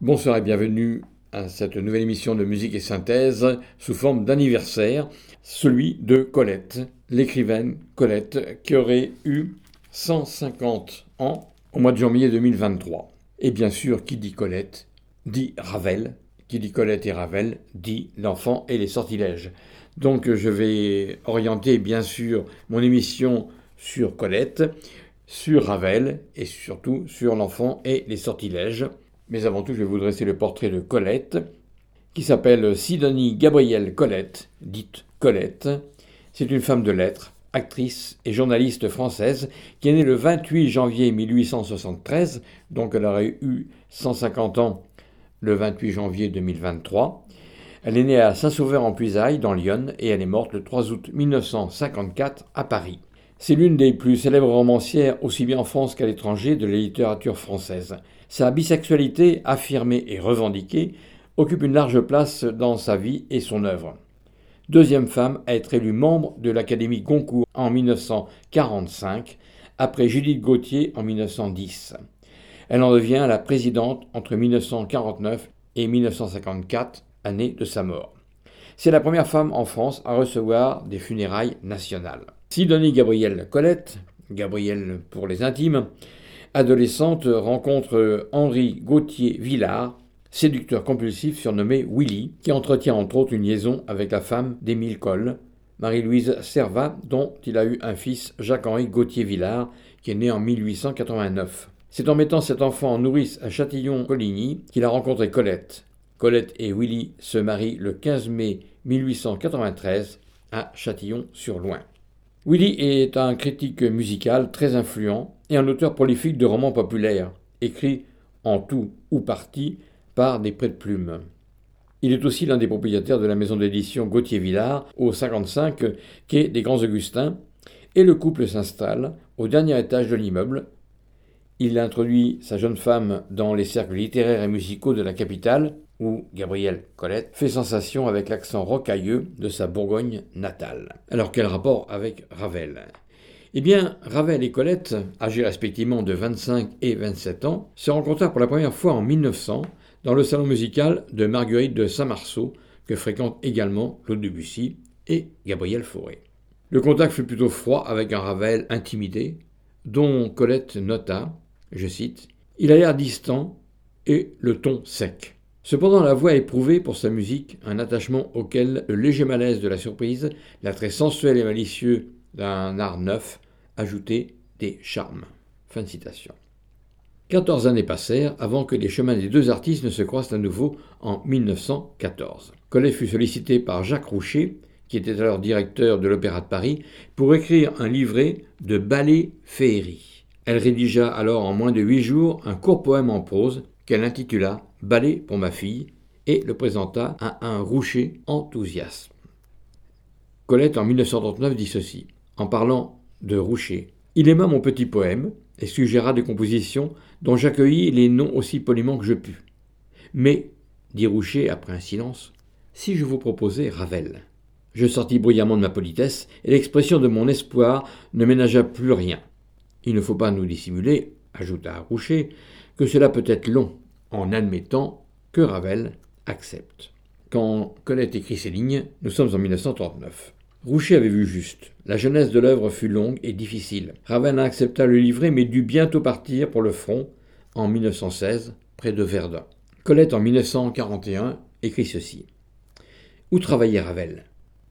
Bonsoir et bienvenue à cette nouvelle émission de musique et synthèse sous forme d'anniversaire, celui de Colette, l'écrivaine Colette, qui aurait eu 150 ans au mois de janvier 2023. Et bien sûr, qui dit Colette dit Ravel, qui dit Colette et Ravel dit l'enfant et les sortilèges. Donc je vais orienter bien sûr mon émission sur Colette, sur Ravel et surtout sur l'enfant et les sortilèges. Mais avant tout, je vais vous dresser le portrait de Colette, qui s'appelle Sidonie Gabrielle Colette, dite Colette. C'est une femme de lettres, actrice et journaliste française, qui est née le 28 janvier 1873, donc elle aurait eu 150 ans le 28 janvier 2023. Elle est née à Saint-Sauveur-en-Puisaye, dans l'Yonne, et elle est morte le 3 août 1954 à Paris. C'est l'une des plus célèbres romancières, aussi bien en France qu'à l'étranger, de la littérature française. Sa bisexualité, affirmée et revendiquée, occupe une large place dans sa vie et son œuvre. Deuxième femme à être élue membre de l'Académie Goncourt en 1945, après Judith Gauthier en 1910. Elle en devient la présidente entre 1949 et 1954, année de sa mort. C'est la première femme en France à recevoir des funérailles nationales. Sidonie Gabrielle Colette, Gabrielle pour les intimes, adolescente, rencontre Henri Gauthier Villard, séducteur compulsif surnommé Willy, qui entretient entre autres une liaison avec la femme d'Émile Coll, Marie-Louise Servat, dont il a eu un fils, Jacques-Henri Gauthier Villard, qui est né en 1889. C'est en mettant cet enfant en nourrice à Châtillon-Coligny qu'il a rencontré Colette. Colette et Willy se marient le 15 mai 1893 à Châtillon-sur-Loing. Willy est un critique musical très influent et un auteur prolifique de romans populaires, écrits en tout ou partie par des prêts de plumes. Il est aussi l'un des propriétaires de la maison d'édition Gauthier-Villard au 55 quai des Grands Augustins, et le couple s'installe au dernier étage de l'immeuble. Il introduit sa jeune femme dans les cercles littéraires et musicaux de la capitale, où Gabrielle Colette fait sensation avec l'accent rocailleux de sa Bourgogne natale. Alors quel rapport avec Ravel? Eh bien, Ravel et Colette, âgés respectivement de 25 et 27 ans, se rencontrèrent pour la première fois en 1900 dans le salon musical de Marguerite de Saint-Marceau, que fréquentent également Claude Debussy et Gabriel Fauré. Le contact fut plutôt froid avec un Ravel intimidé, dont Colette nota, je cite, Il a l'air distant et le ton sec. Cependant, la voix éprouvée pour sa musique, un attachement auquel le léger malaise de la surprise, l'attrait sensuel et malicieux d'un art neuf, ajoutait des charmes. Fin de citation. Quatorze années passèrent avant que les chemins des deux artistes ne se croisent à nouveau en 1914. Collet fut sollicité par Jacques Roucher, qui était alors directeur de l'Opéra de Paris, pour écrire un livret de ballets féerie. Elle rédigea alors en moins de huit jours un court poème en prose qu'elle intitula Ballet pour ma fille et le présenta à un Roucher enthousiaste. Colette en 1939 dit ceci, en parlant de Roucher. Il aima mon petit poème et suggéra des compositions dont j'accueillis les noms aussi poliment que je pus. Mais, dit Roucher après un silence, si je vous proposais Ravel. Je sortis bruyamment de ma politesse, et l'expression de mon espoir ne ménagea plus rien. Il ne faut pas nous dissimuler, ajouta Roucher, que cela peut être long, en admettant que Ravel accepte. Quand Colette écrit ces lignes, nous sommes en 1939. Rouchet avait vu juste. La jeunesse de l'œuvre fut longue et difficile. Ravel accepta le livret mais dut bientôt partir pour le front en 1916, près de Verdun. Colette en 1941 écrit ceci. Où travaillait Ravel?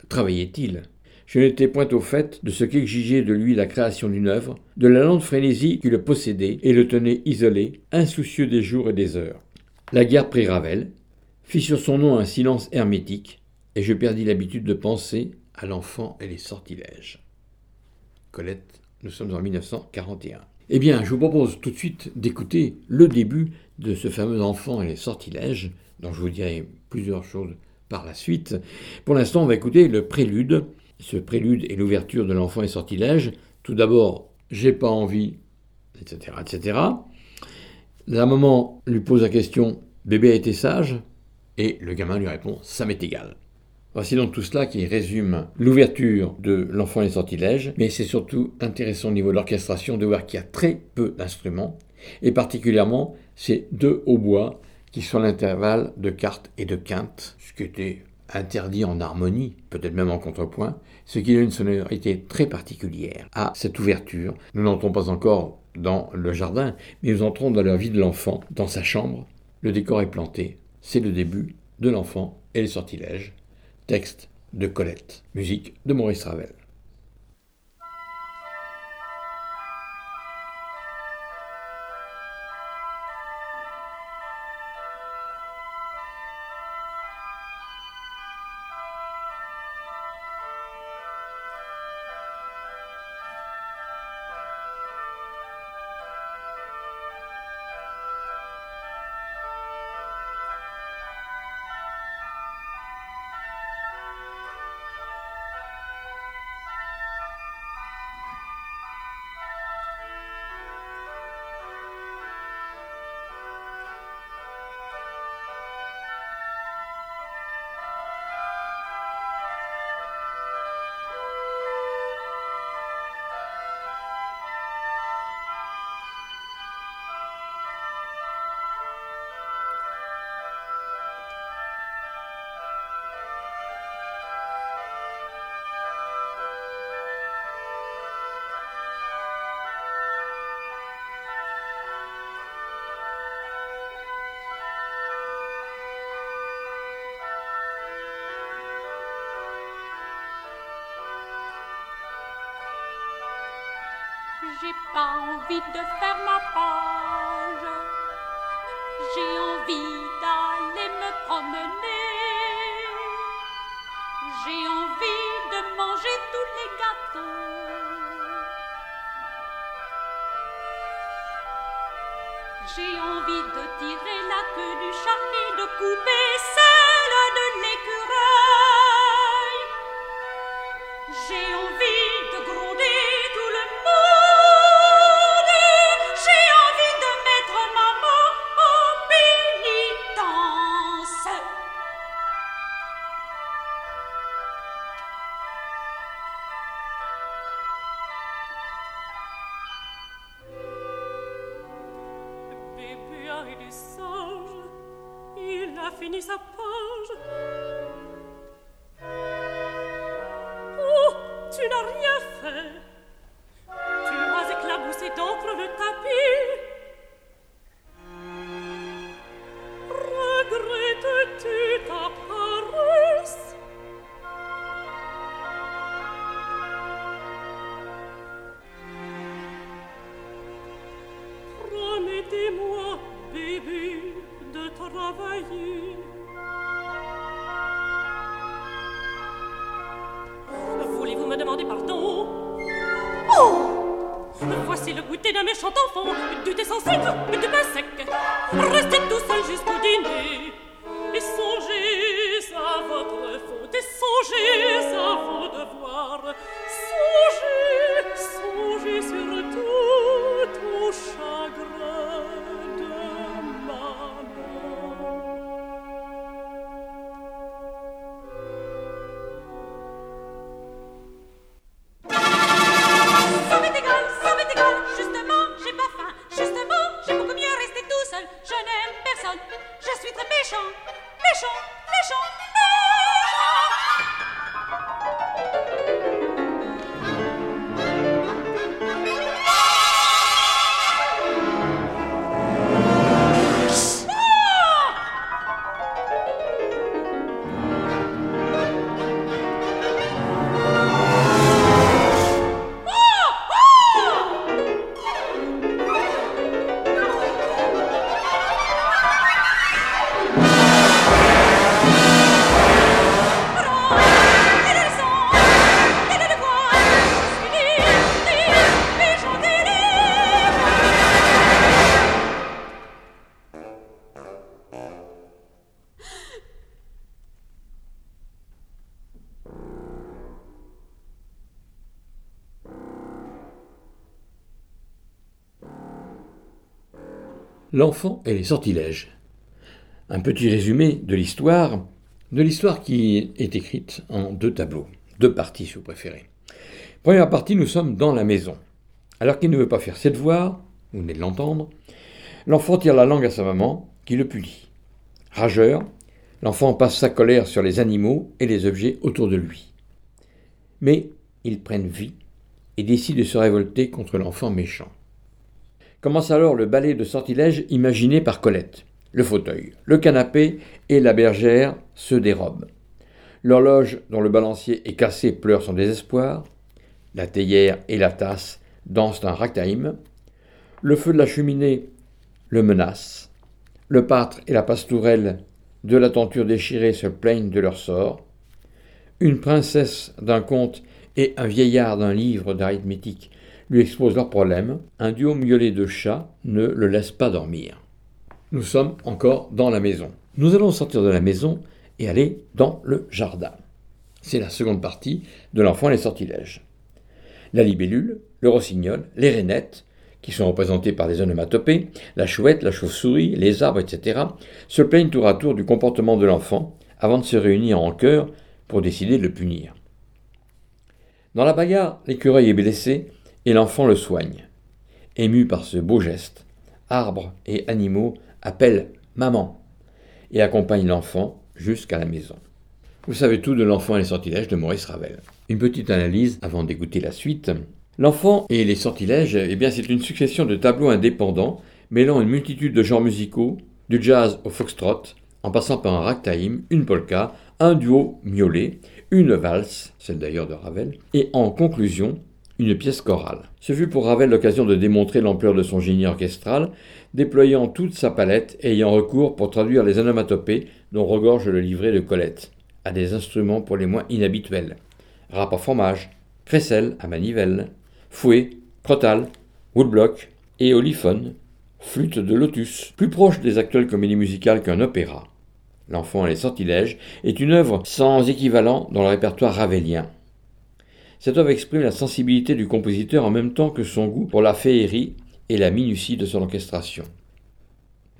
Travaillait-il? Je n'étais point au fait de ce qu'exigeait de lui la création d'une œuvre, de la lente frénésie qui le possédait et le tenait isolé, insoucieux des jours et des heures. La guerre prit Ravel, fit sur son nom un silence hermétique, et je perdis l'habitude de penser à l'enfant et les sortilèges. Colette, nous sommes en 1941. Eh bien, je vous propose tout de suite d'écouter le début de ce fameux enfant et les sortilèges, dont je vous dirai plusieurs choses par la suite. Pour l'instant, on va écouter le prélude. Ce prélude est l'ouverture de l'enfant et les sortilèges. Tout d'abord, j'ai pas envie, etc., etc. La maman lui pose la question, bébé a été sage? Et le gamin lui répond, ça m'est égal. Voici donc tout cela qui résume l'ouverture de L'enfant et les sortilèges, mais c'est surtout intéressant au niveau de l'orchestration de voir qu'il y a très peu d'instruments, et particulièrement ces deux hautbois qui sont l'intervalle de quarte et de quinte, ce qui était interdit en harmonie, peut-être même en contrepoint, ce qui donne une sonorité très particulière à cette ouverture. Nous n'entrons pas encore dans le jardin, mais nous entrons dans la vie de l'enfant, dans sa chambre. Le décor est planté. C'est le début de l'enfant et les sortilèges. Texte de Colette. Musique de Maurice Ravel. Tu n'as rien fait. Tu as éclaboussé d'encre L'enfant et les sortilèges. Un petit résumé de l'histoire, de l'histoire qui est écrite en deux tableaux, deux parties si vous préférez. Première partie, nous sommes dans la maison. Alors qu'il ne veut pas faire ses devoirs, vous venez de l'entendre, l'enfant tire la langue à sa maman, qui le punit. Rageur, l'enfant passe sa colère sur les animaux et les objets autour de lui. Mais ils prennent vie et décident de se révolter contre l'enfant méchant. Commence alors le ballet de sortilèges imaginé par Colette. Le fauteuil, le canapé et la bergère se dérobent. L'horloge dont le balancier est cassé pleure son désespoir. La théière et la tasse dansent un ragtime. Le feu de la cheminée le menace. Le pâtre et la pastourelle de la tenture déchirée se plaignent de leur sort. Une princesse d'un conte et un vieillard d'un livre d'arithmétique lui exposent leurs problèmes. Un duo miaulet de chats ne le laisse pas dormir. Nous sommes encore dans la maison. Nous allons sortir de la maison et aller dans le jardin. C'est la seconde partie de l'enfant et les sortilèges. La libellule, le rossignol, les rainettes, qui sont représentés par les onomatopées, la chouette, la chauve-souris, les arbres, etc., se plaignent tour à tour du comportement de l'enfant avant de se réunir en chœur pour décider de le punir. Dans la bagarre, l'écureuil est blessé et l'enfant le soigne. Ému par ce beau geste, arbres et animaux appellent maman et accompagnent l'enfant jusqu'à la maison. Vous savez tout de l'enfant et les sortilèges de Maurice Ravel. Une petite analyse avant d'écouter la suite. L'enfant et les sortilèges, eh bien, c'est une succession de tableaux indépendants mêlant une multitude de genres musicaux, du jazz au foxtrot, en passant par un ragtime, une polka, un duo miaulet, une valse, celle d'ailleurs de Ravel, et en conclusion, une pièce chorale. Ce fut pour Ravel l'occasion de démontrer l'ampleur de son génie orchestral, déployant toute sa palette et ayant recours pour traduire les onomatopées dont regorge le livret de Colette, à des instruments pour les moins inhabituels. Rap à fromage, crécelle à manivelle, fouet, crotal, woodblock et oliphone, flûte de lotus, plus proche des actuelles comédies musicales qu'un opéra. L'enfant et les sortilèges est une œuvre sans équivalent dans le répertoire ravelien. Cette œuvre exprime la sensibilité du compositeur en même temps que son goût pour la féerie et la minutie de son orchestration.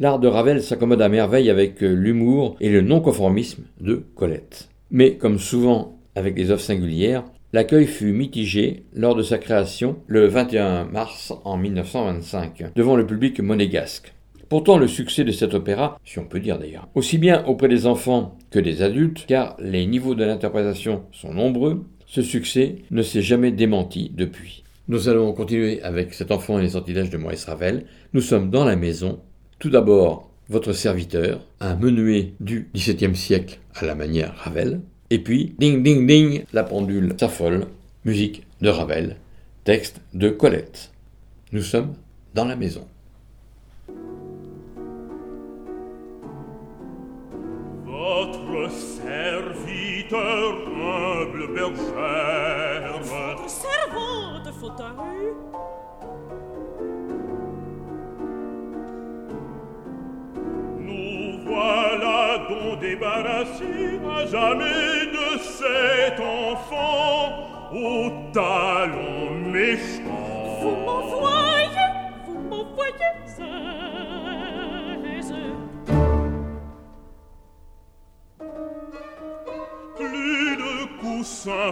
L'art de Ravel s'accommode à merveille avec l'humour et le non-conformisme de Colette. Mais, comme souvent avec les œuvres singulières, L'accueil fut mitigé lors de sa création le 21 mars en 1925 devant le public monégasque. Pourtant, le succès de cet opéra, si on peut dire d'ailleurs, aussi bien auprès des enfants que des adultes, car les niveaux de l'interprétation sont nombreux, ce succès ne s'est jamais démenti depuis. Nous allons continuer avec cet enfant et les sortilèges de Maurice Ravel. Nous sommes dans la maison. Tout d'abord, votre serviteur, un menuet du XVIIe siècle à la manière Ravel, et puis, ding ding ding, la pendule s'affole. Musique de Ravel. Texte de Colette. Nous sommes dans la maison. Votre serviteur leur germe. Votre cerveaux de fauteuil. Nous voilà donc débarrassés à jamais de cet enfant au talon méchant.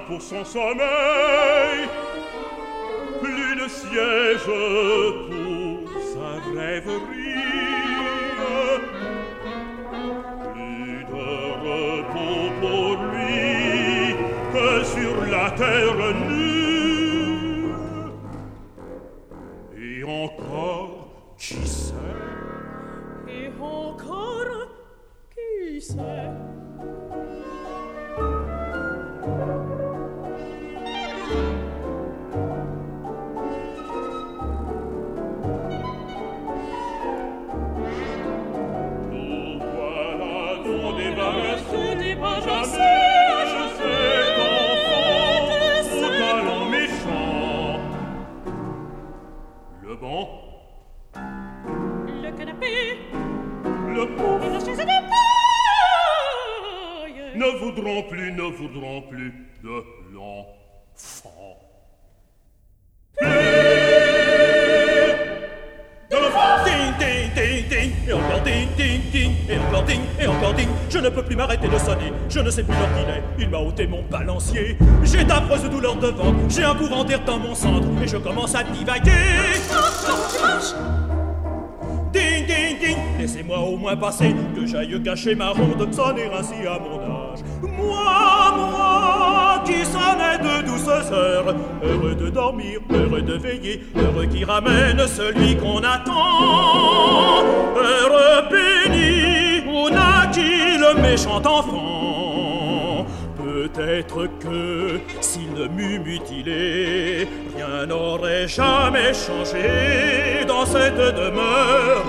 Pour son sommeil, plus de siège pour sa rêverie, plus de repos pour lui que sur la terre J'ai un courant d'air dans mon centre. Et je commence à divaguer. Ding, ding, ding, laissez-moi au moins passer, que j'aille cacher ma ronde, sonner ainsi à mon âge. Moi, moi, qui sonnais de douces heures, heureux de dormir, heureux de veiller, heureux qui ramène celui qu'on attend. Heureux béni, où naquit le méchant enfant? Peut-être que s'il ne m'eût mutilé, rien n'aurait jamais changé dans cette demeure.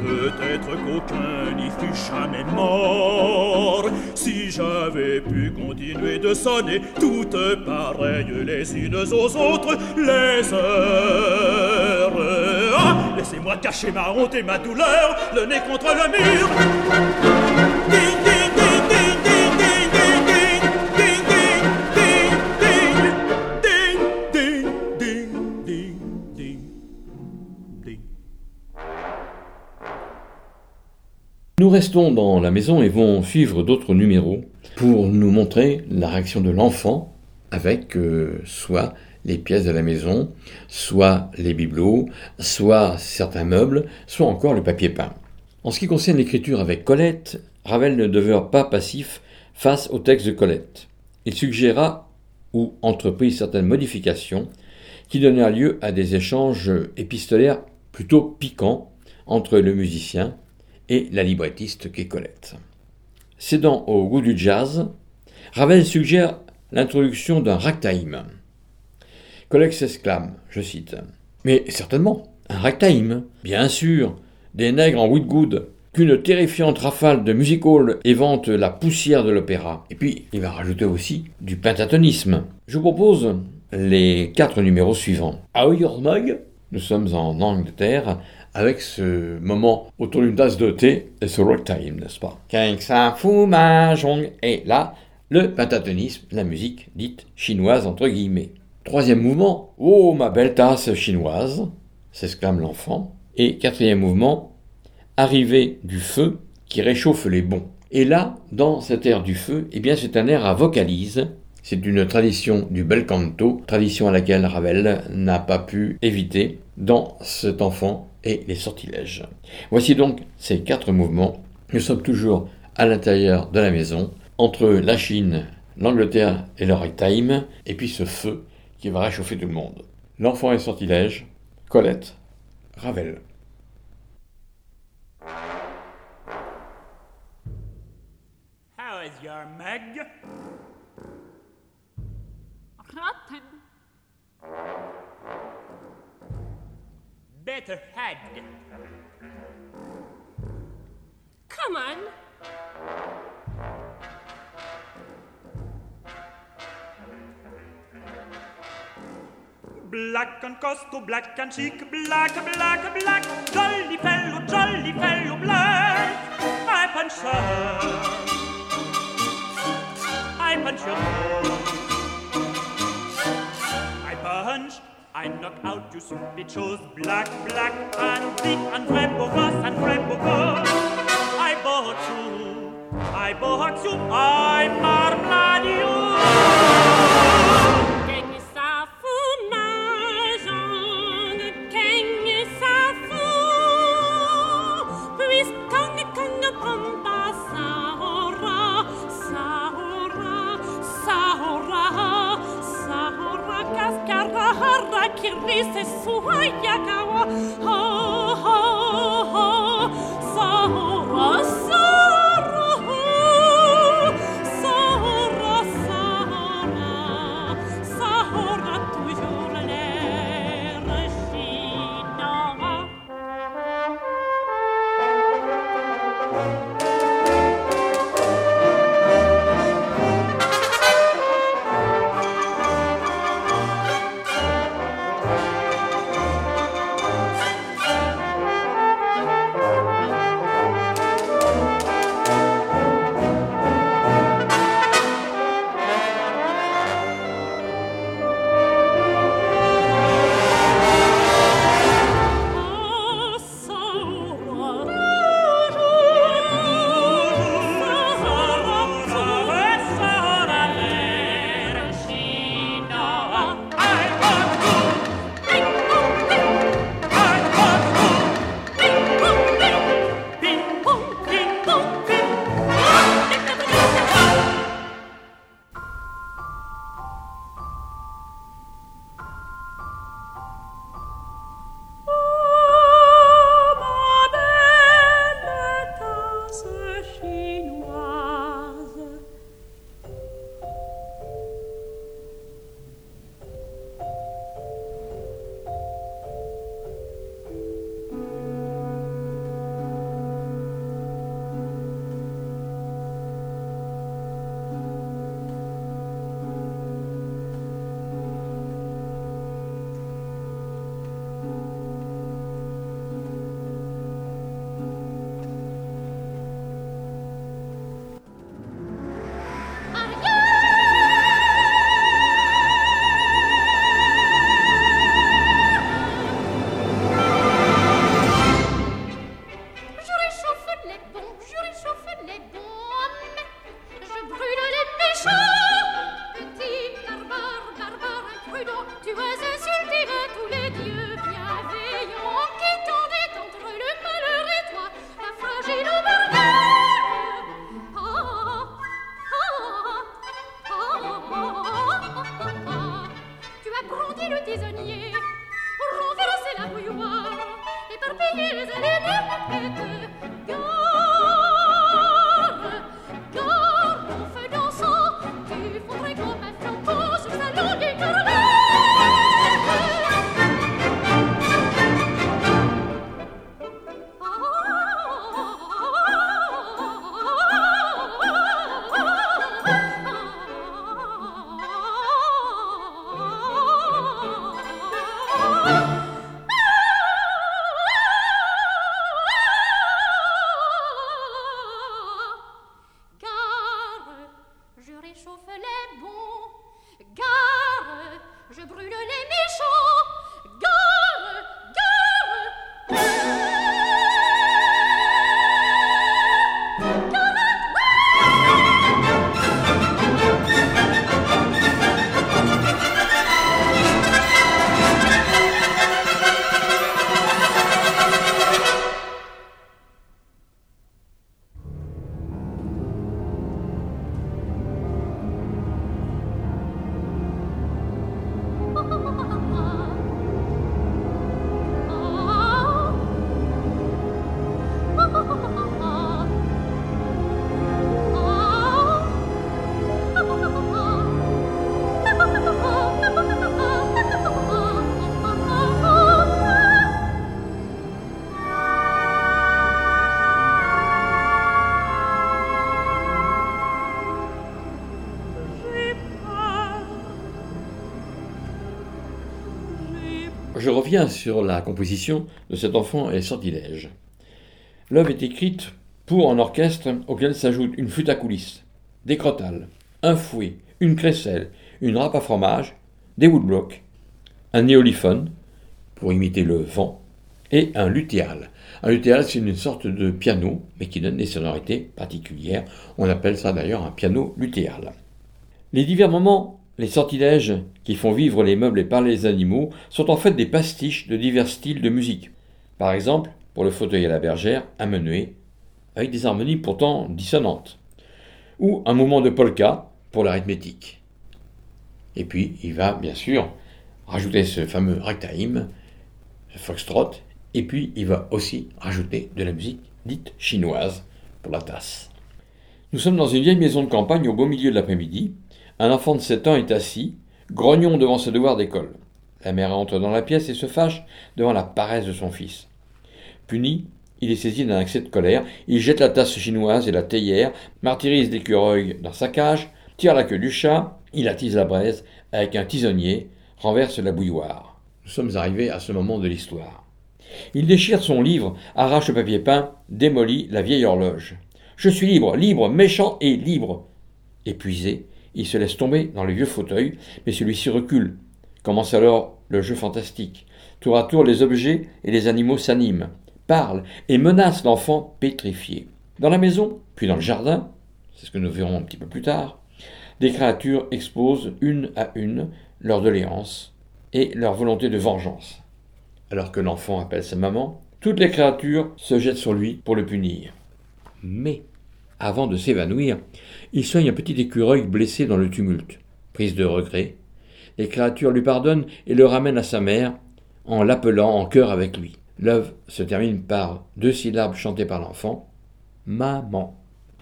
Peut-être qu'aucun n'y fut jamais mort si j'avais pu continuer de sonner toutes pareilles les unes aux autres les heures. Ah, Laissez-moi cacher ma honte et ma douleur, le nez contre le mur. Restons dans la maison et vont suivre d'autres numéros pour nous montrer la réaction de l'enfant avec euh, soit les pièces de la maison, soit les bibelots, soit certains meubles, soit encore le papier peint. En ce qui concerne l'écriture avec Colette, Ravel ne demeure pas passif face au texte de Colette. Il suggéra ou entreprit certaines modifications qui donnèrent lieu à des échanges épistolaires plutôt piquants entre le musicien et la librettiste qu'est Colette. Cédant au goût du jazz, Ravel suggère l'introduction d'un ragtime. Colette s'exclame, je cite, Mais certainement, un ragtime, bien sûr, des nègres en Whitgood, qu'une terrifiante rafale de music hall évente la poussière de l'opéra. Et puis, il va rajouter aussi du pentatonisme. Je vous propose les quatre numéros suivants. How Your nous sommes en Angleterre, avec ce moment autour d'une tasse de thé et ce ragtime, n'est-ce pas? Quand ça fout ma jongue. Et là, le pentatonisme, la musique dite chinoise entre guillemets. Troisième mouvement, oh ma belle tasse chinoise, s'exclame l'enfant. Et quatrième mouvement, arrivée du feu qui réchauffe les bons. Et là, dans cet air du feu, eh bien c'est un air à vocalise. C'est une tradition du bel canto, tradition à laquelle Ravel n'a pas pu éviter dans cet enfant et les sortilèges. Voici donc ces quatre mouvements. Nous sommes toujours à l'intérieur de la maison, entre la Chine, l'Angleterre et le ragtime, et puis ce feu qui va réchauffer tout le monde. L'enfant et sortilège, Colette, Ravel. Better. Come on. Black and costo, black and chic, black, black, black, jolly fellow, jolly fellow, black. I punch her. I punch your I punch, Ein knockout, you simply chose black, black and deep and framboise and framboise. I bought you, I bought you, I'm you. Je reviens sur la composition de cet enfant et les sortilèges. L'œuvre est écrite pour un orchestre auquel s'ajoute une flûte à coulisses, des crotales, un fouet, une crécelle, une râpe à fromage, des woodblocks, un néolophone pour imiter le vent et un luthéal. Un luthéal, c'est une sorte de piano, mais qui donne des sonorités particulières. On appelle ça d'ailleurs un piano luthéal. Les divers moments, les sortilèges qui font vivre les meubles et parler les animaux sont en fait des pastiches de divers styles de musique. Par exemple, pour le fauteuil à la bergère, un menuet, avec des harmonies pourtant dissonantes. Ou un moment de polka pour l'arithmétique. Et puis, il va bien sûr rajouter ce fameux ragtime, foxtrot, et puis il va aussi rajouter de la musique dite chinoise pour la tasse. Nous sommes dans une vieille maison de campagne au beau milieu de l'après-midi. Un enfant de 7 ans est assis, grognon devant ses devoirs d'école. La mère entre dans la pièce et se fâche devant la paresse de son fils. Puni, il est saisi d'un accès de colère, il jette la tasse chinoise et la théière, martyrise l'écureuil dans sa cage, tire la queue du chat, il attise la braise avec un tisonnier, renverse la bouilloire. Nous sommes arrivés à ce moment de l'histoire. Il déchire son livre, arrache le papier peint, démolit la vieille horloge. Je suis libre, libre, méchant et libre. Épuisé, il se laisse tomber dans le vieux fauteuil, mais celui-ci recule. Commence alors le jeu fantastique. Tour à tour, les objets et les animaux s'animent, parlent et menacent l'enfant pétrifié. Dans la maison, puis dans le jardin, c'est ce que nous verrons un petit peu plus tard, des créatures exposent une à une leur doléance et leur volonté de vengeance. Alors que l'enfant appelle sa maman, toutes les créatures se jettent sur lui pour le punir. Mais, avant de s'évanouir, il soigne un petit écureuil blessé dans le tumulte. Prise de regret, les créatures lui pardonnent et le ramènent à sa mère en l'appelant en chœur avec lui. L'œuvre se termine par deux syllabes chantées par l'enfant Maman.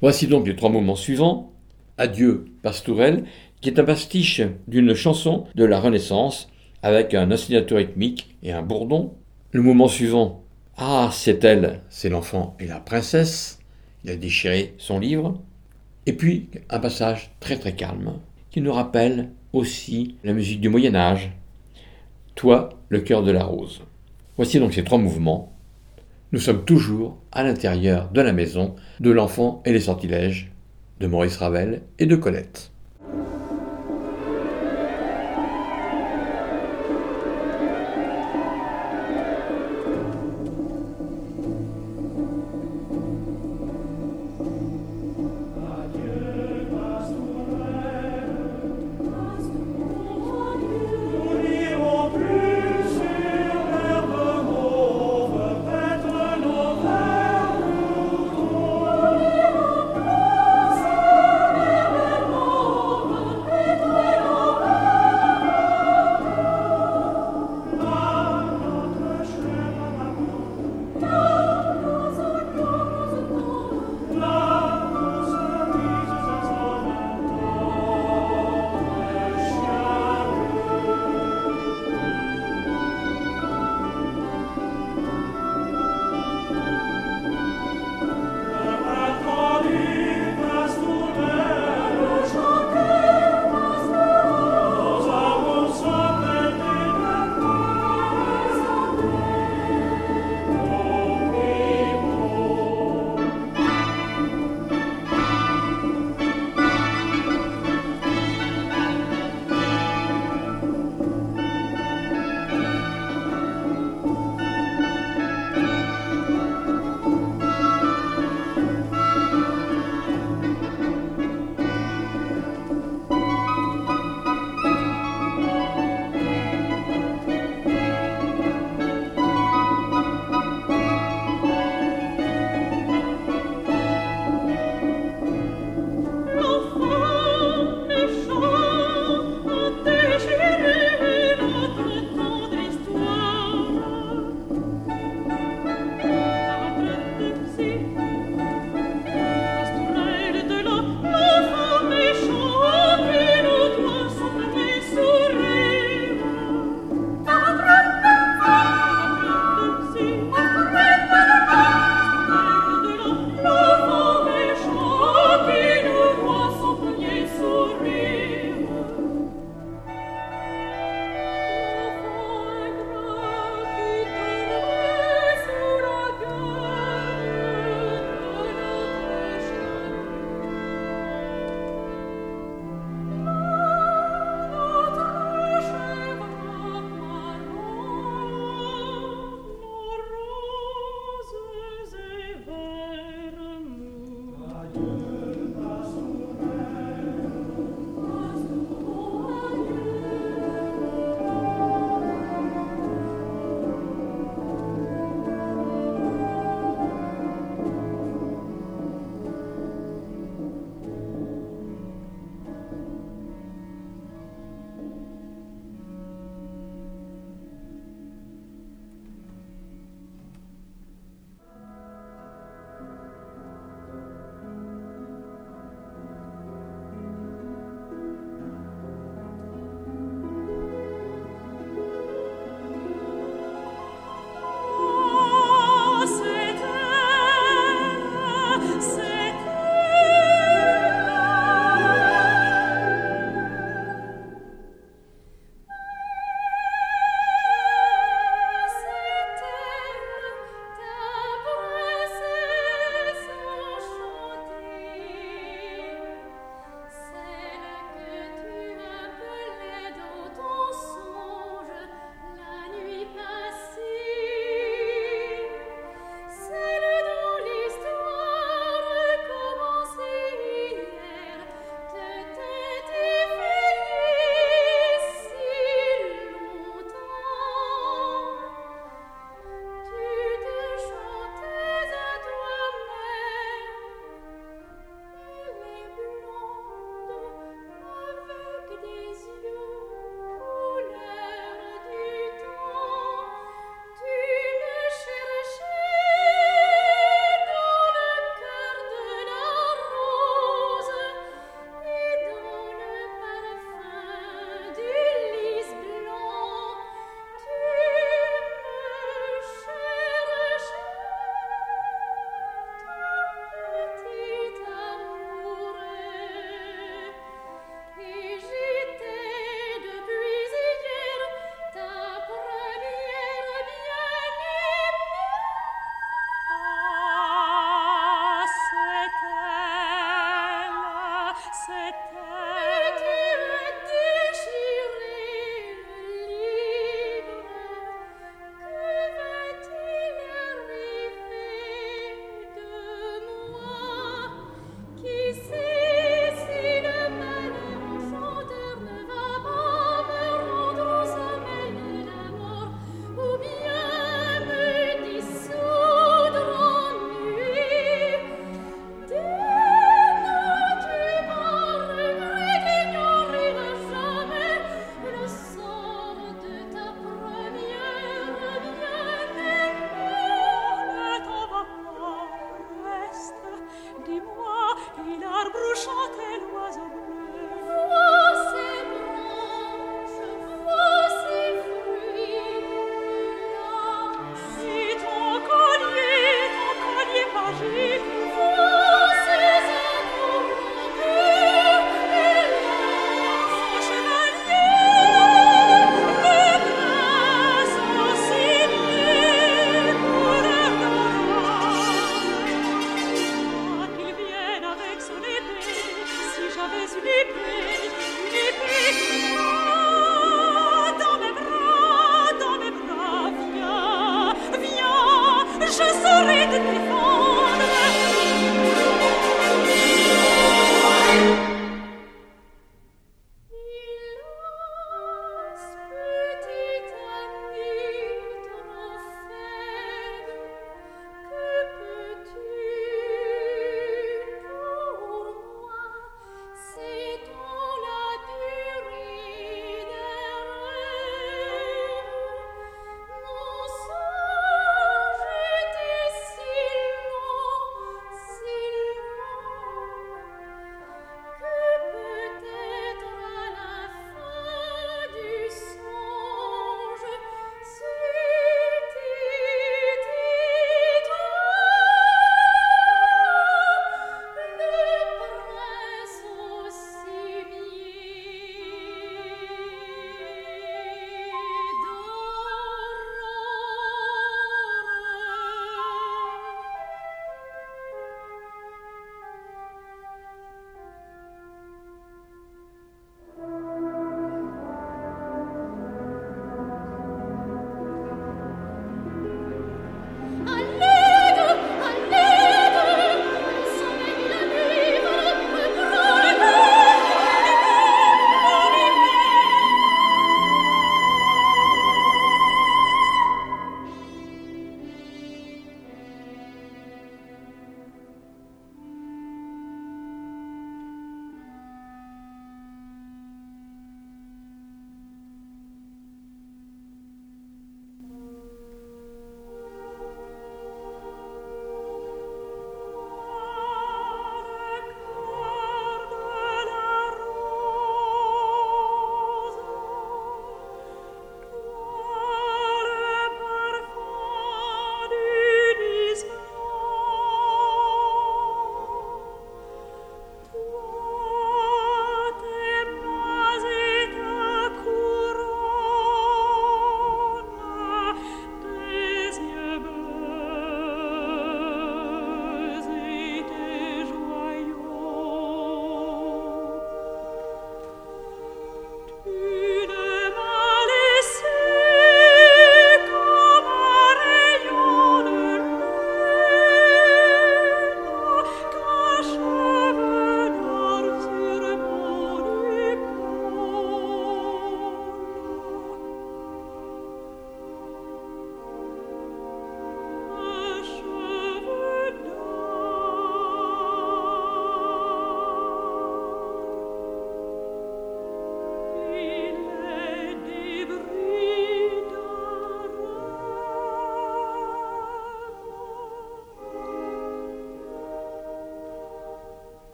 Voici donc les trois moments suivants. Adieu, Pastourelle, qui est un pastiche d'une chanson de la Renaissance avec un ostinato rythmique et un bourdon. Le moment suivant, Ah, c'est elle, c'est l'enfant et la princesse. Il a déchiré son livre. Et puis, un passage très très calme qui nous rappelle aussi la musique du Moyen Âge. Toi, le cœur de la rose. Voici donc ces trois mouvements. Nous sommes toujours à l'intérieur de la maison de l'enfant et les sortilèges de Maurice Ravel et de Colette.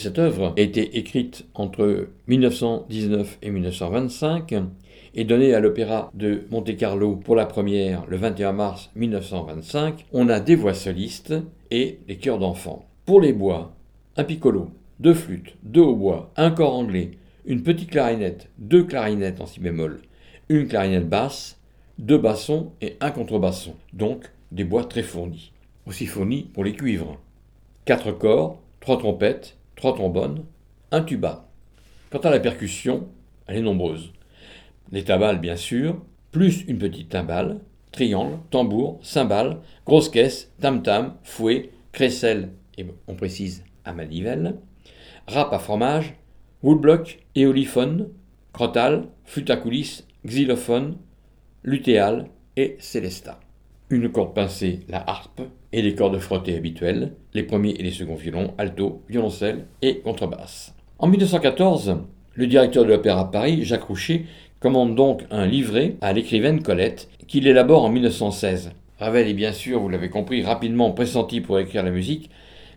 Cette œuvre a été écrite entre 1919 et 1925 et donnée à l'Opéra de Monte-Carlo pour la première le 21 mars 1925. On a des voix solistes et des chœurs d'enfants. Pour les bois, un piccolo, deux flûtes, deux hautbois, un corps anglais, une petite clarinette, deux clarinettes en si bémol, une clarinette basse, deux bassons et un contrebasson, donc des bois très fournis. Aussi fournis pour les cuivres. Quatre corps, trois trompettes, trois trombones, un tuba. Quant à la percussion, elle est nombreuse. Les tabales, bien sûr, plus une petite timbale, triangle, tambour, cymbale, grosse caisse, tam-tam, fouet, crécelle, et on précise à manivelle, râpe à fromage, woodblock, éoliphone, crotal, flûte à xylophone, lutéal et célesta. Une corde pincée, la harpe, et les cordes frottées habituelles, les premiers et les seconds violons, alto, violoncelle et contrebasse. En 1914, le directeur de l'Opéra Paris, Jacques Roucher, commande donc un livret à l'écrivaine Colette, qu'il élabore en 1916. Ravel est bien sûr, vous l'avez compris, rapidement pressenti pour écrire la musique,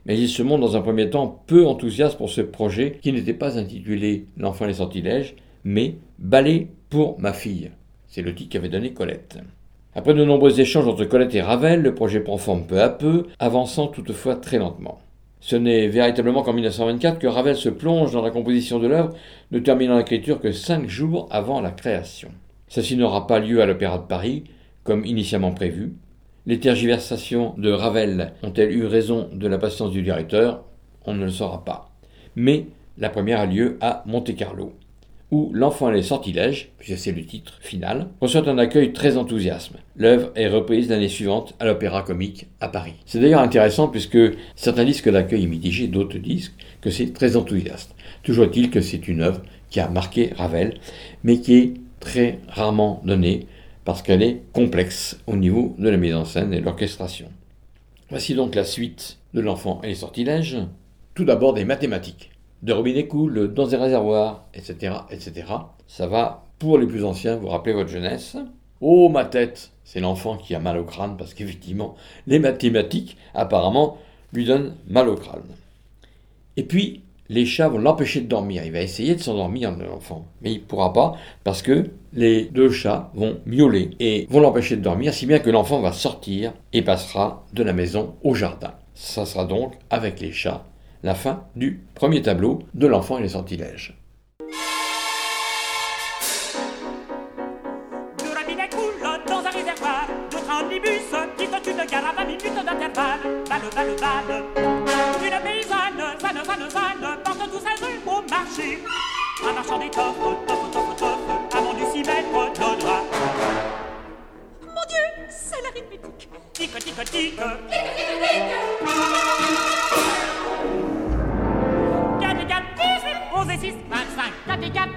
mais il se montre dans un premier temps peu enthousiaste pour ce projet qui n'était pas intitulé L'enfant les sortilèges, mais Ballet pour ma fille. C'est le titre qu'avait donné Colette. Après de nombreux échanges entre Colette et Ravel, le projet prend forme peu à peu, avançant toutefois très lentement. Ce n'est véritablement qu'en 1924 que Ravel se plonge dans la composition de l'œuvre, ne terminant l'écriture que cinq jours avant la création. Ceci n'aura pas lieu à l'Opéra de Paris, comme initialement prévu. Les tergiversations de Ravel ont-elles eu raison de la patience du directeur? On ne le saura pas. Mais la première a lieu à Monte-Carlo où L'enfant et les sortilèges, puisque c'est le titre final, reçoit un accueil très enthousiasme. L'œuvre est reprise l'année suivante à l'Opéra Comique à Paris. C'est d'ailleurs intéressant puisque certains disent que l'accueil est mitigé, d'autres disent que c'est très enthousiaste. Toujours est-il que c'est une œuvre qui a marqué Ravel, mais qui est très rarement donnée parce qu'elle est complexe au niveau de la mise en scène et de l'orchestration. Voici donc la suite de L'enfant et les sortilèges. Tout d'abord des mathématiques de robinet coule dans un réservoir, etc., etc. Ça va, pour les plus anciens, vous rappelez votre jeunesse. Oh, ma tête C'est l'enfant qui a mal au crâne, parce qu'effectivement, les mathématiques, apparemment, lui donnent mal au crâne. Et puis, les chats vont l'empêcher de dormir. Il va essayer de s'endormir, l'enfant. Mais il ne pourra pas, parce que les deux chats vont miauler et vont l'empêcher de dormir, si bien que l'enfant va sortir et passera de la maison au jardin. Ça sera donc, avec les chats, la fin du premier tableau de l'enfant et les sortilèges. Du robinet coule dans un réservoir, d'autres omnibus quittent une gare à 20 minutes d'intervalle. Balle, balle, balle. Une paysanne, zanne, zanne, zanne, porte tous ses œufs au marché. Un marchand d'étoffes, toffe, toffe, toffe, avant du 6 mètres de droit. Mon Dieu, c'est l'arithmétique. Tic, tic, tic. 4 5, 4 et 4,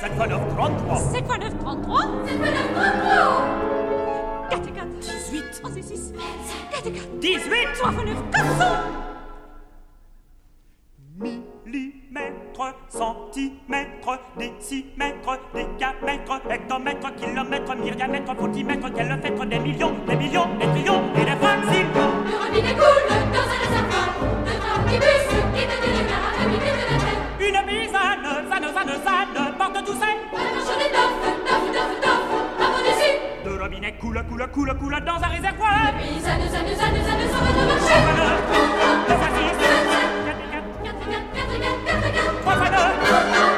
7 fois 9, 33 7 fois 9, 33 7 9, 33 4 et 4, 18 et 6, et 4, 18 3 fois 9, 400 Millimètres, centimètres, décimètres, décamètres, hectomètres, kilomètres, myriamètres, foutimètres, calomètres, des millions, des millions, des trillions et des fractions. Le dans un zanne, zanne, zanne, porte tous ses Un marchand d'étoffes, toffe, toffe, toffe Avant du six Deux robinets coulent, coulent, coulent, coulent dans un réservoir. Puis Trois deux fois six, quatre et quatre, 4 et 4, 4 et 4, 4 et 4 trois fois deux,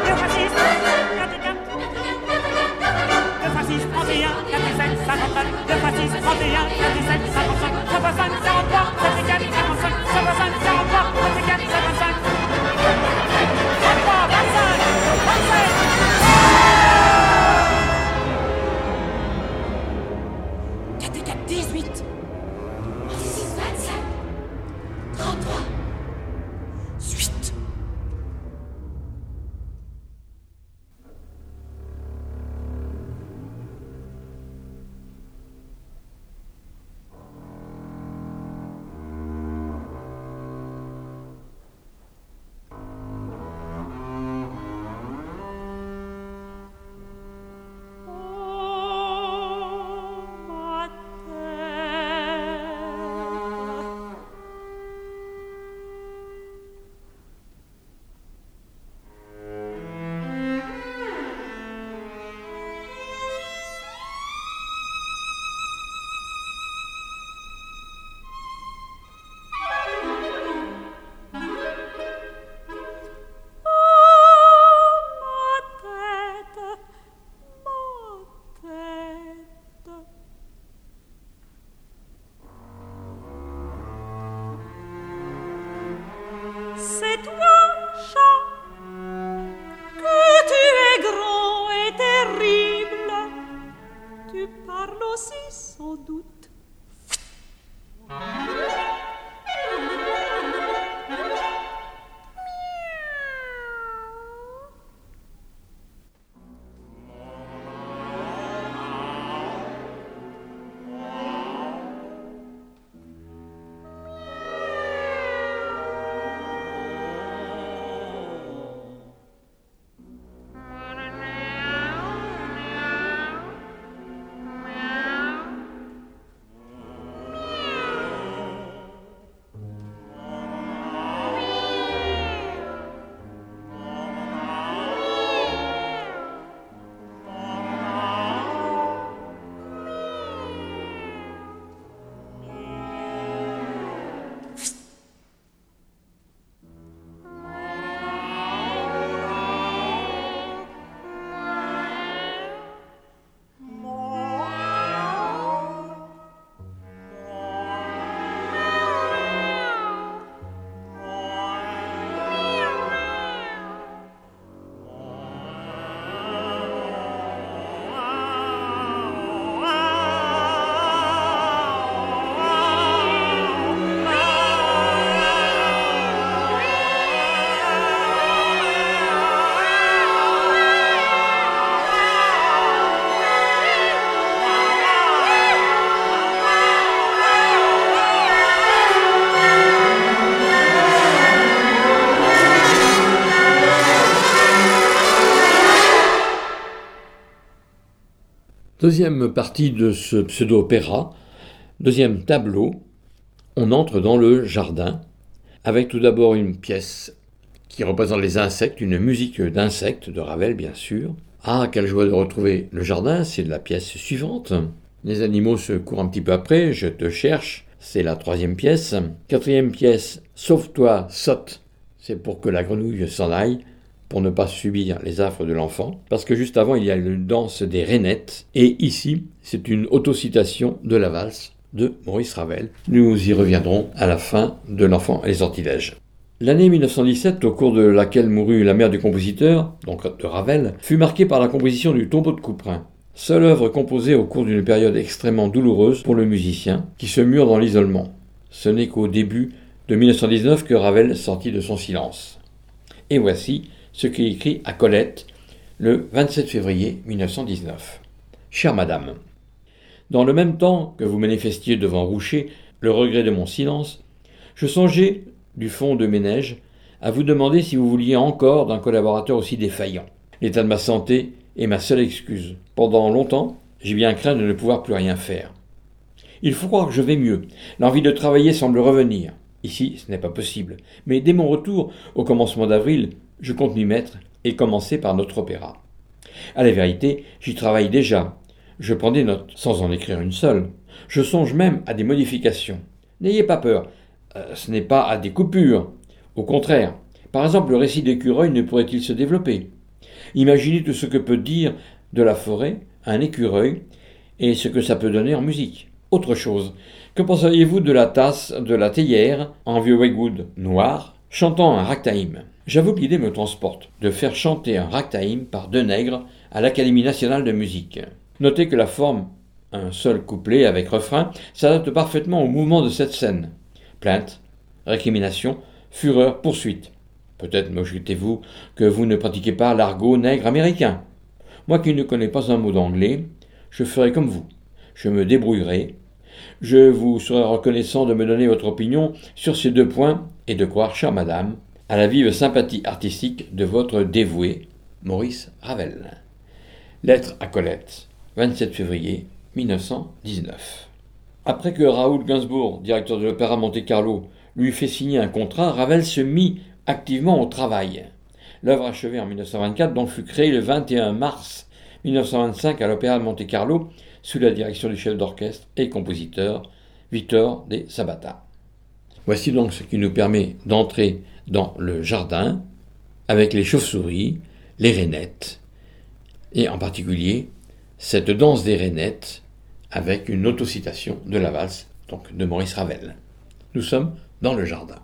deux fois six, quatre et quatre, 4 et 4, 4 et 4, 4 et 4 deux fois six, trente et un, quatre et sept, cinquante-neuf, deux fois six, trente et un, quatre et sept, cinquante-cinq, trois fois cinq, quarante-trois, et quatre, cinquante-cinq, trois fois cinq, quarante-trois, et Deuxième partie de ce pseudo-opéra, deuxième tableau, on entre dans le jardin, avec tout d'abord une pièce qui représente les insectes, une musique d'insectes de Ravel bien sûr. Ah, quelle joie de retrouver le jardin, c'est la pièce suivante. Les animaux se courent un petit peu après, je te cherche, c'est la troisième pièce. Quatrième pièce, sauve-toi, saute, c'est pour que la grenouille s'en aille pour ne pas subir les affres de l'enfant, parce que juste avant il y a une danse des rainettes, et ici c'est une autocitation de la valse de Maurice Ravel. Nous y reviendrons à la fin de L'enfant et les sortilèges. L'année 1917, au cours de laquelle mourut la mère du compositeur, donc de Ravel, fut marquée par la composition du tombeau de Couperin. Seule œuvre composée au cours d'une période extrêmement douloureuse pour le musicien, qui se mure dans l'isolement. Ce n'est qu'au début de 1919 que Ravel sortit de son silence. Et voici ce qu'il écrit à Colette le 27 février 1919. Chère Madame, dans le même temps que vous manifestiez devant Roucher le regret de mon silence, je songeais, du fond de mes neiges, à vous demander si vous vouliez encore d'un collaborateur aussi défaillant. L'état de ma santé est ma seule excuse. Pendant longtemps, j'ai bien craint de ne pouvoir plus rien faire. Il faut croire que je vais mieux. L'envie de travailler semble revenir. Ici, ce n'est pas possible. Mais dès mon retour, au commencement d'avril, je compte m'y mettre et commencer par notre opéra. À la vérité, j'y travaille déjà. Je prends des notes, sans en écrire une seule. Je songe même à des modifications. N'ayez pas peur, euh, ce n'est pas à des coupures. Au contraire, par exemple, le récit d'écureuil ne pourrait-il se développer? Imaginez tout ce que peut dire de la forêt un écureuil et ce que ça peut donner en musique. Autre chose, que penseriez-vous de la tasse de la théière en vieux Wegwood noir chantant un ragtime? J'avoue que l'idée me transporte de faire chanter un ragtime par deux nègres à l'Académie nationale de musique. Notez que la forme, un seul couplet avec refrain, s'adapte parfaitement au mouvement de cette scène. Plainte, récrimination, fureur, poursuite. Peut-être m'ajoutez-vous que vous ne pratiquez pas l'argot nègre américain. Moi qui ne connais pas un mot d'anglais, je ferai comme vous. Je me débrouillerai. Je vous serai reconnaissant de me donner votre opinion sur ces deux points et de croire, chère madame, à la vive sympathie artistique de votre dévoué Maurice Ravel. Lettre à Colette, 27 février 1919. Après que Raoul Gainsbourg, directeur de l'Opéra Monte-Carlo, lui fait signer un contrat, Ravel se mit activement au travail. L'œuvre achevée en 1924 donc fut créée le 21 mars 1925 à l'Opéra de Monte-Carlo sous la direction du chef d'orchestre et compositeur Victor de Sabata. Voici donc ce qui nous permet d'entrer dans le jardin avec les chauves-souris, les rainettes, et en particulier cette danse des rainettes avec une autocitation de la valse, donc de Maurice Ravel. Nous sommes dans le jardin.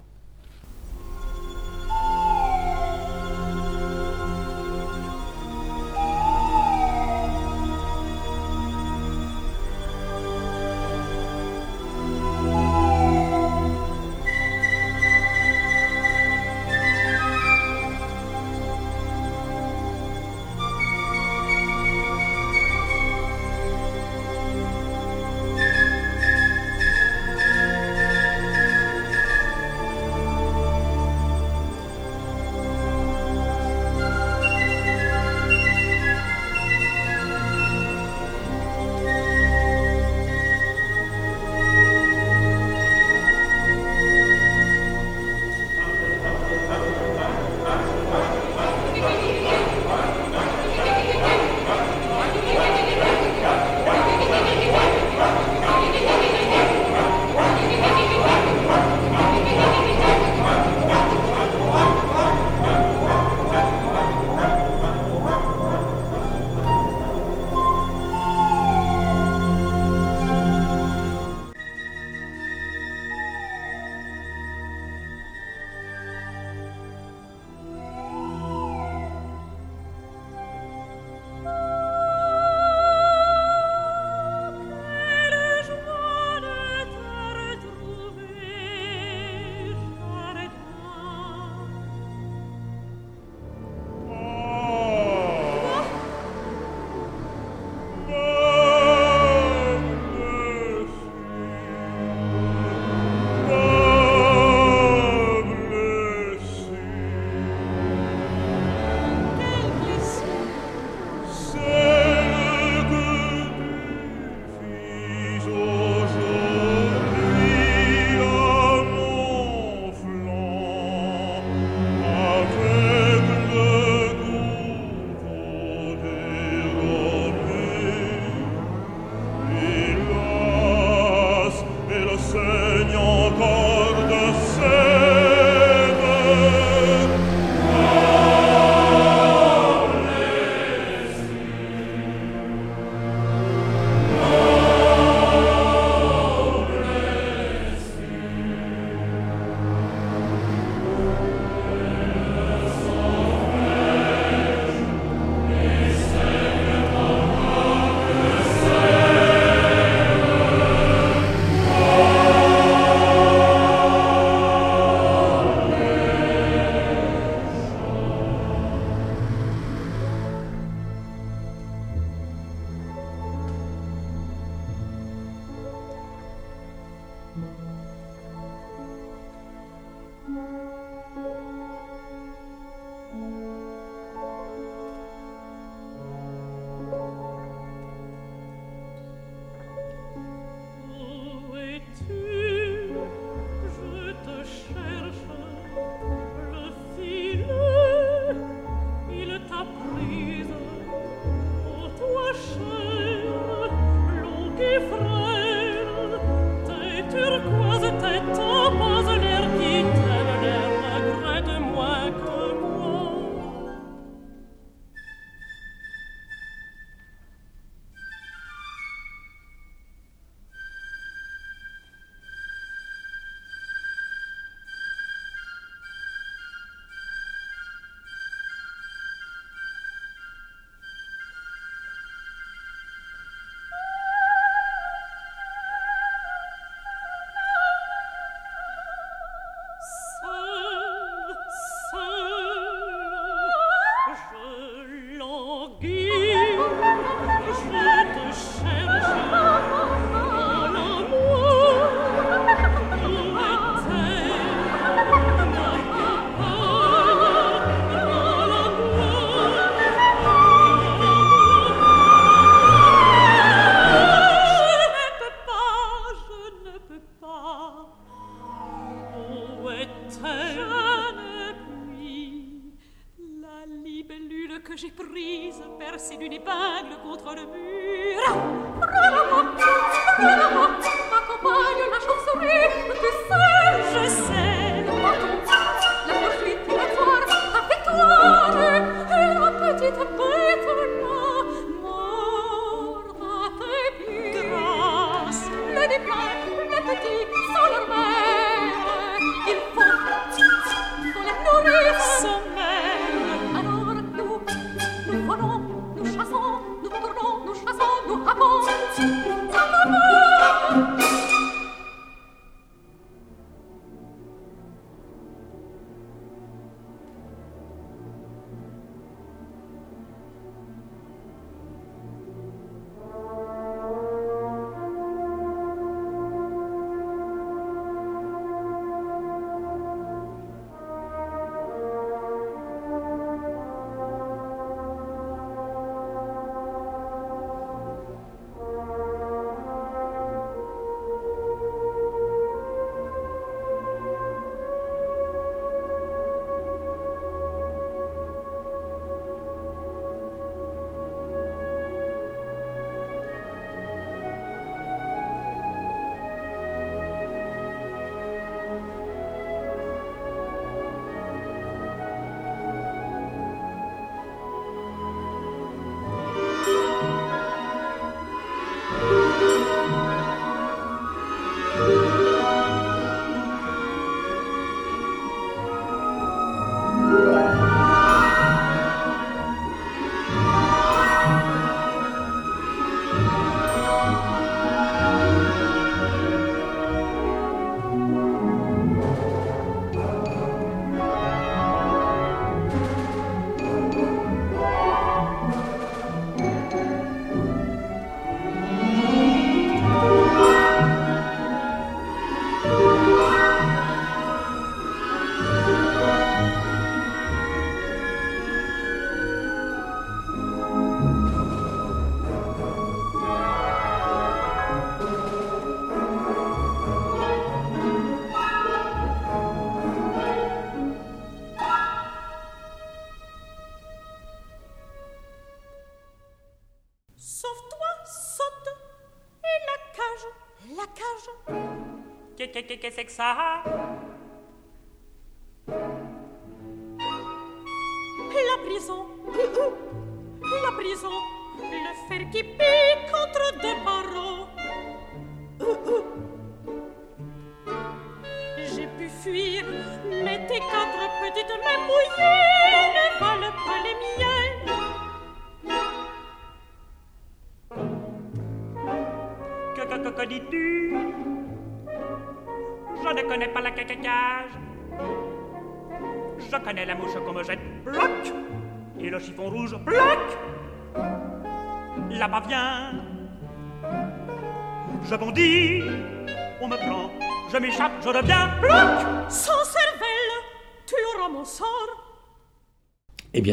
Qu'est- qu'est- qu'est- Qu'est-ce que ça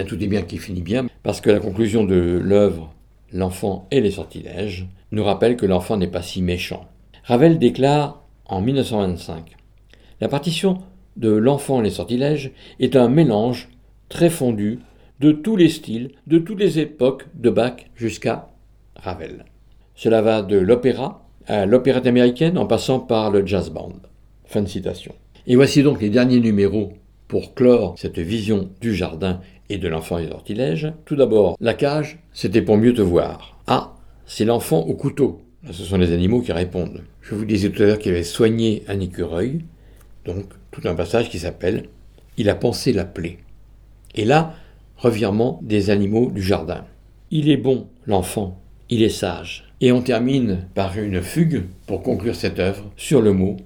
tout est bien qui finit bien, parce que la conclusion de l'œuvre L'enfant et les sortilèges nous rappelle que l'enfant n'est pas si méchant. Ravel déclare en 1925 La partition de L'enfant et les sortilèges est un mélange très fondu de tous les styles, de toutes les époques, de Bach jusqu'à Ravel. Cela va de l'opéra à l'opérette américaine en passant par le jazz band. Fin de citation. Et voici donc les derniers numéros pour clore cette vision du jardin et de l'enfant des sortilèges. Tout d'abord, la cage, c'était pour mieux te voir. Ah, c'est l'enfant au couteau. Ce sont les animaux qui répondent. Je vous disais tout à l'heure qu'il avait soigné un écureuil, donc tout un passage qui s'appelle Il a pensé la plaie. Et là, revirement des animaux du jardin. Il est bon, l'enfant, il est sage. Et on termine par une fugue pour conclure cette œuvre sur le mot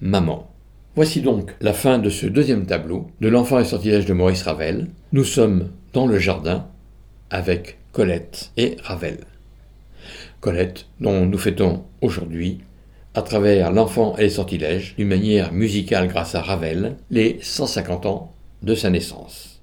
maman. Voici donc la fin de ce deuxième tableau de l'enfant et sortilège de Maurice Ravel. Nous sommes dans le jardin avec Colette et Ravel. Colette, dont nous fêtons aujourd'hui, à travers l'enfant et les sortilèges, d'une manière musicale grâce à Ravel, les 150 ans de sa naissance.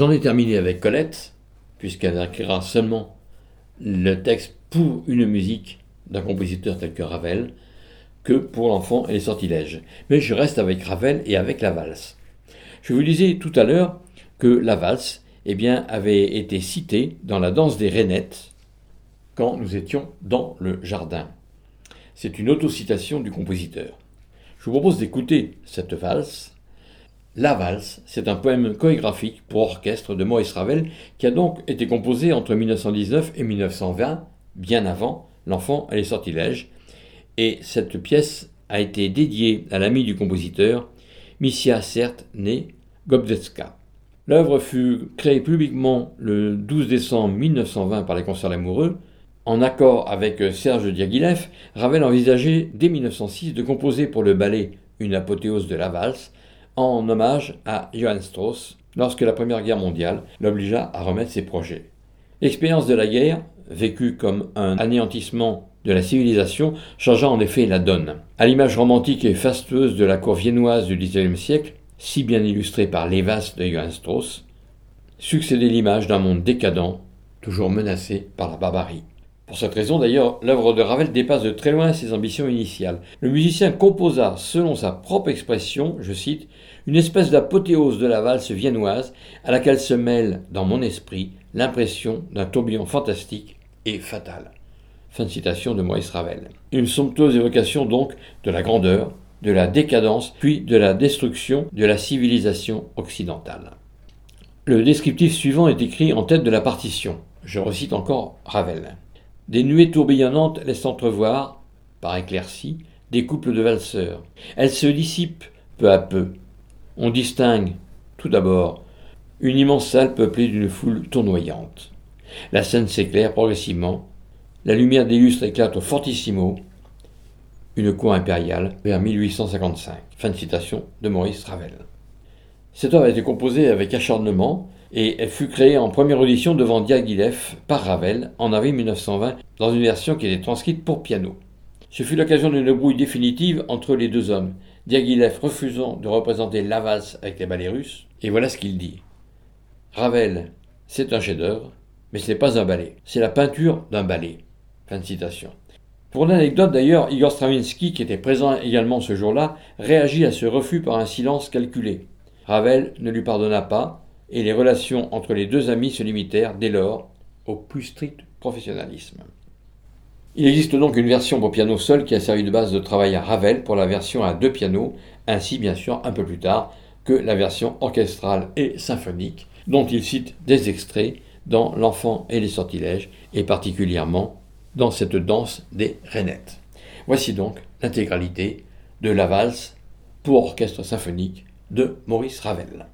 J'en ai terminé avec Colette, puisqu'elle écrira seulement le texte pour une musique d'un compositeur tel que Ravel, que pour l'enfant et les sortilèges. Mais je reste avec Ravel et avec la valse. Je vous disais tout à l'heure que la valse eh bien, avait été citée dans la danse des Rainettes quand nous étions dans le jardin. C'est une autocitation du compositeur. Je vous propose d'écouter cette valse. La valse, c'est un poème chorégraphique pour orchestre de Maurice Ravel qui a donc été composé entre 1919 et 1920, bien avant L'enfant et les sortilèges, et cette pièce a été dédiée à l'ami du compositeur, Missia Cert, né Gobdetska. L'œuvre fut créée publiquement le 12 décembre 1920 par les concerts amoureux. En accord avec Serge Diaghilev, Ravel envisageait dès 1906 de composer pour le ballet une apothéose de la valse en hommage à Johann Strauss lorsque la Première Guerre mondiale l'obligea à remettre ses projets. L'expérience de la guerre, vécue comme un anéantissement de la civilisation, changea en effet la donne. À l'image romantique et fastueuse de la cour viennoise du XIXe siècle, si bien illustrée par l'Evas de Johann Strauss, succédait l'image d'un monde décadent, toujours menacé par la barbarie. Pour cette raison, d'ailleurs, l'œuvre de Ravel dépasse de très loin ses ambitions initiales. Le musicien composa, selon sa propre expression, je cite, une espèce d'apothéose de la valse viennoise à laquelle se mêle, dans mon esprit, l'impression d'un tourbillon fantastique et fatal. Fin de citation de Maurice Ravel. Une somptueuse évocation donc de la grandeur, de la décadence, puis de la destruction de la civilisation occidentale. Le descriptif suivant est écrit en tête de la partition. Je recite encore Ravel. Des nuées tourbillonnantes laissent entrevoir, par éclaircie, des couples de valseurs. Elles se dissipent peu à peu. On distingue, tout d'abord, une immense salle peuplée d'une foule tournoyante. La scène s'éclaire progressivement. La lumière des lustres éclate au fortissimo, une cour impériale vers 1855. Fin de citation de Maurice Ravel. Cette œuvre a été composée avec acharnement et elle fut créée en première audition devant Diaghilev par Ravel en avril 1920 dans une version qui était transcrite pour piano. Ce fut l'occasion d'une brouille définitive entre les deux hommes, Diaghilev refusant de représenter la valse avec les ballets russes, et voilà ce qu'il dit. Ravel, c'est un chef-d'œuvre, mais ce n'est pas un ballet, c'est la peinture d'un ballet. Fin de citation. Pour l'anecdote d'ailleurs, Igor Stravinsky, qui était présent également ce jour-là, réagit à ce refus par un silence calculé. Ravel ne lui pardonna pas, et les relations entre les deux amis se limitèrent dès lors au plus strict professionnalisme. Il existe donc une version pour piano seul qui a servi de base de travail à Ravel pour la version à deux pianos, ainsi bien sûr un peu plus tard que la version orchestrale et symphonique, dont il cite des extraits dans L'enfant et les sortilèges, et particulièrement dans cette danse des rainettes. Voici donc l'intégralité de la valse pour orchestre symphonique de Maurice Ravel.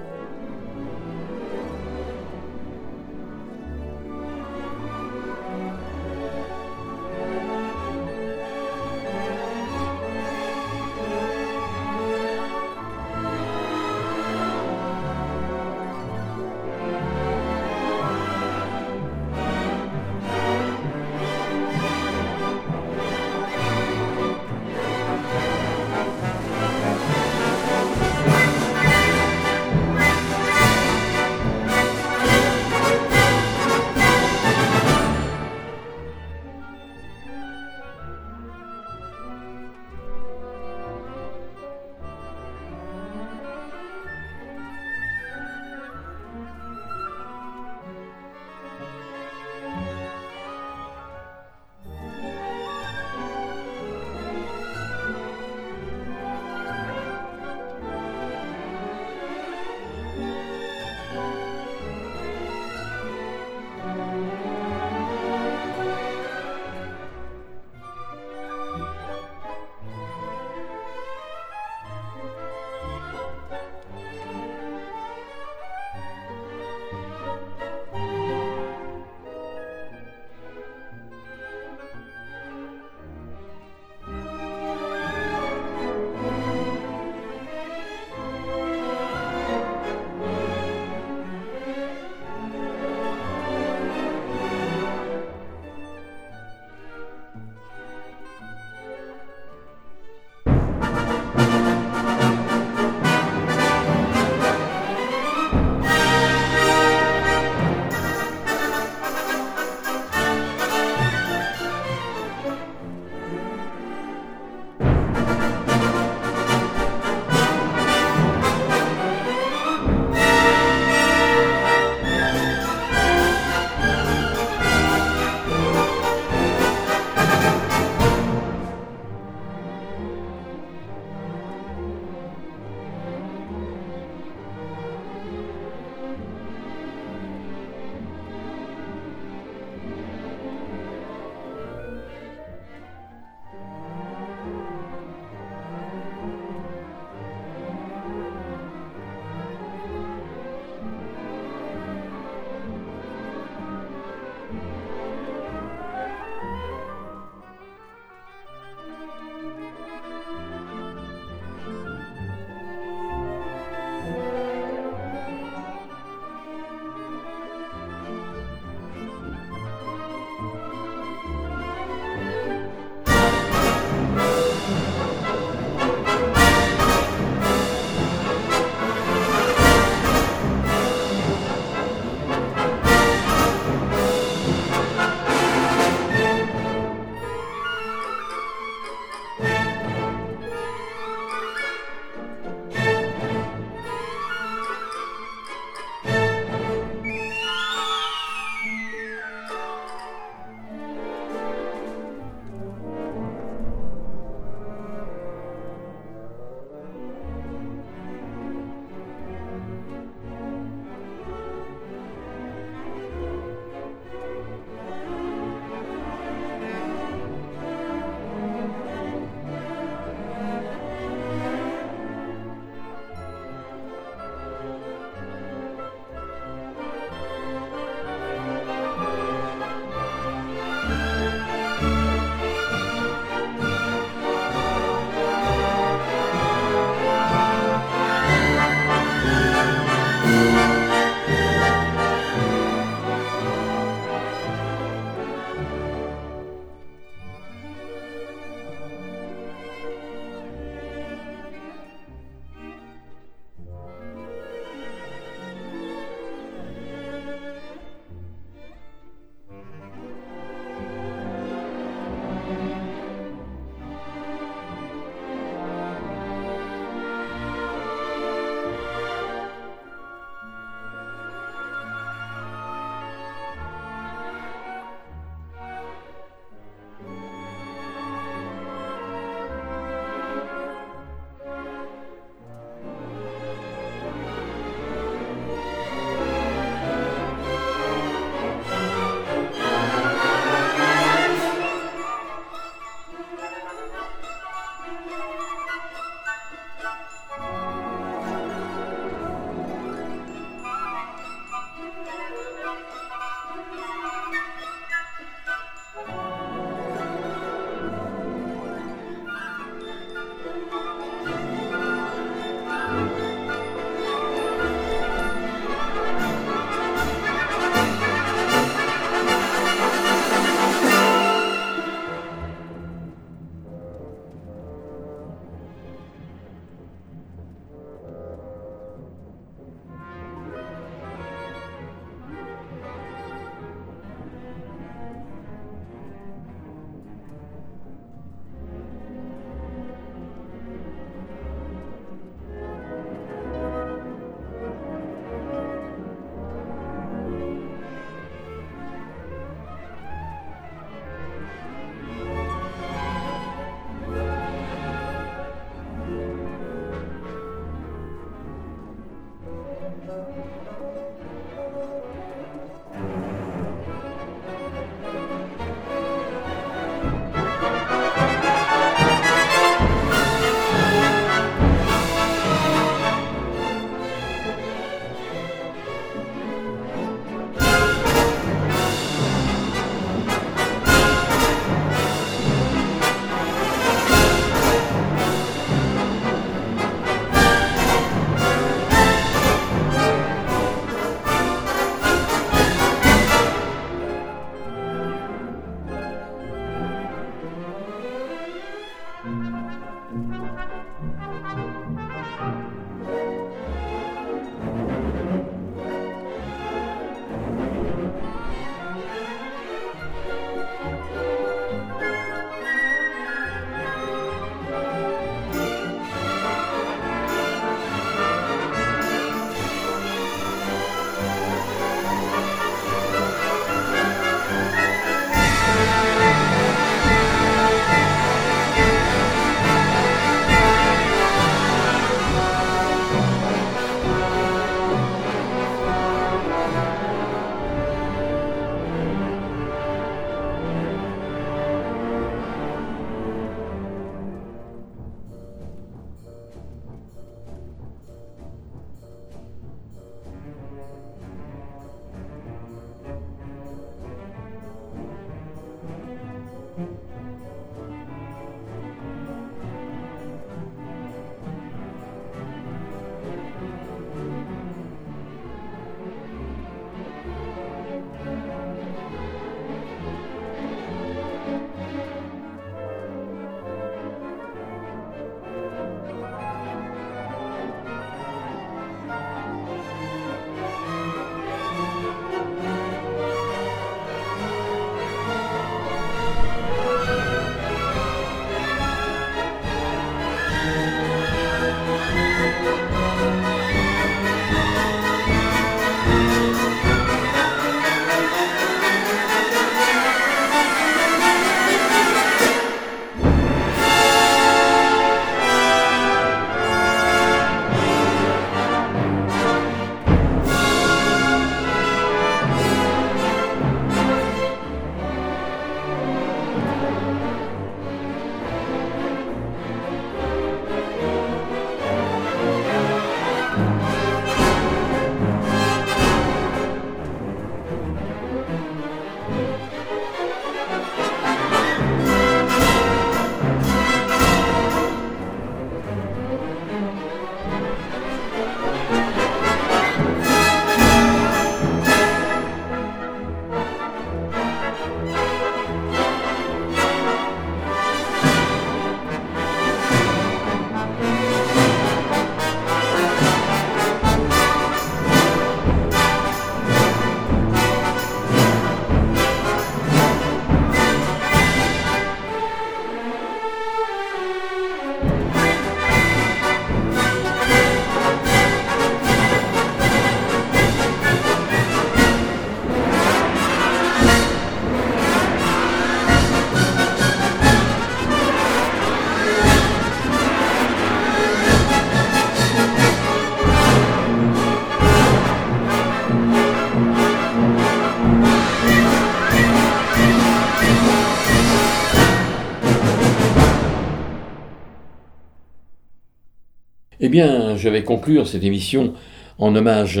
Eh bien, je vais conclure cette émission en hommage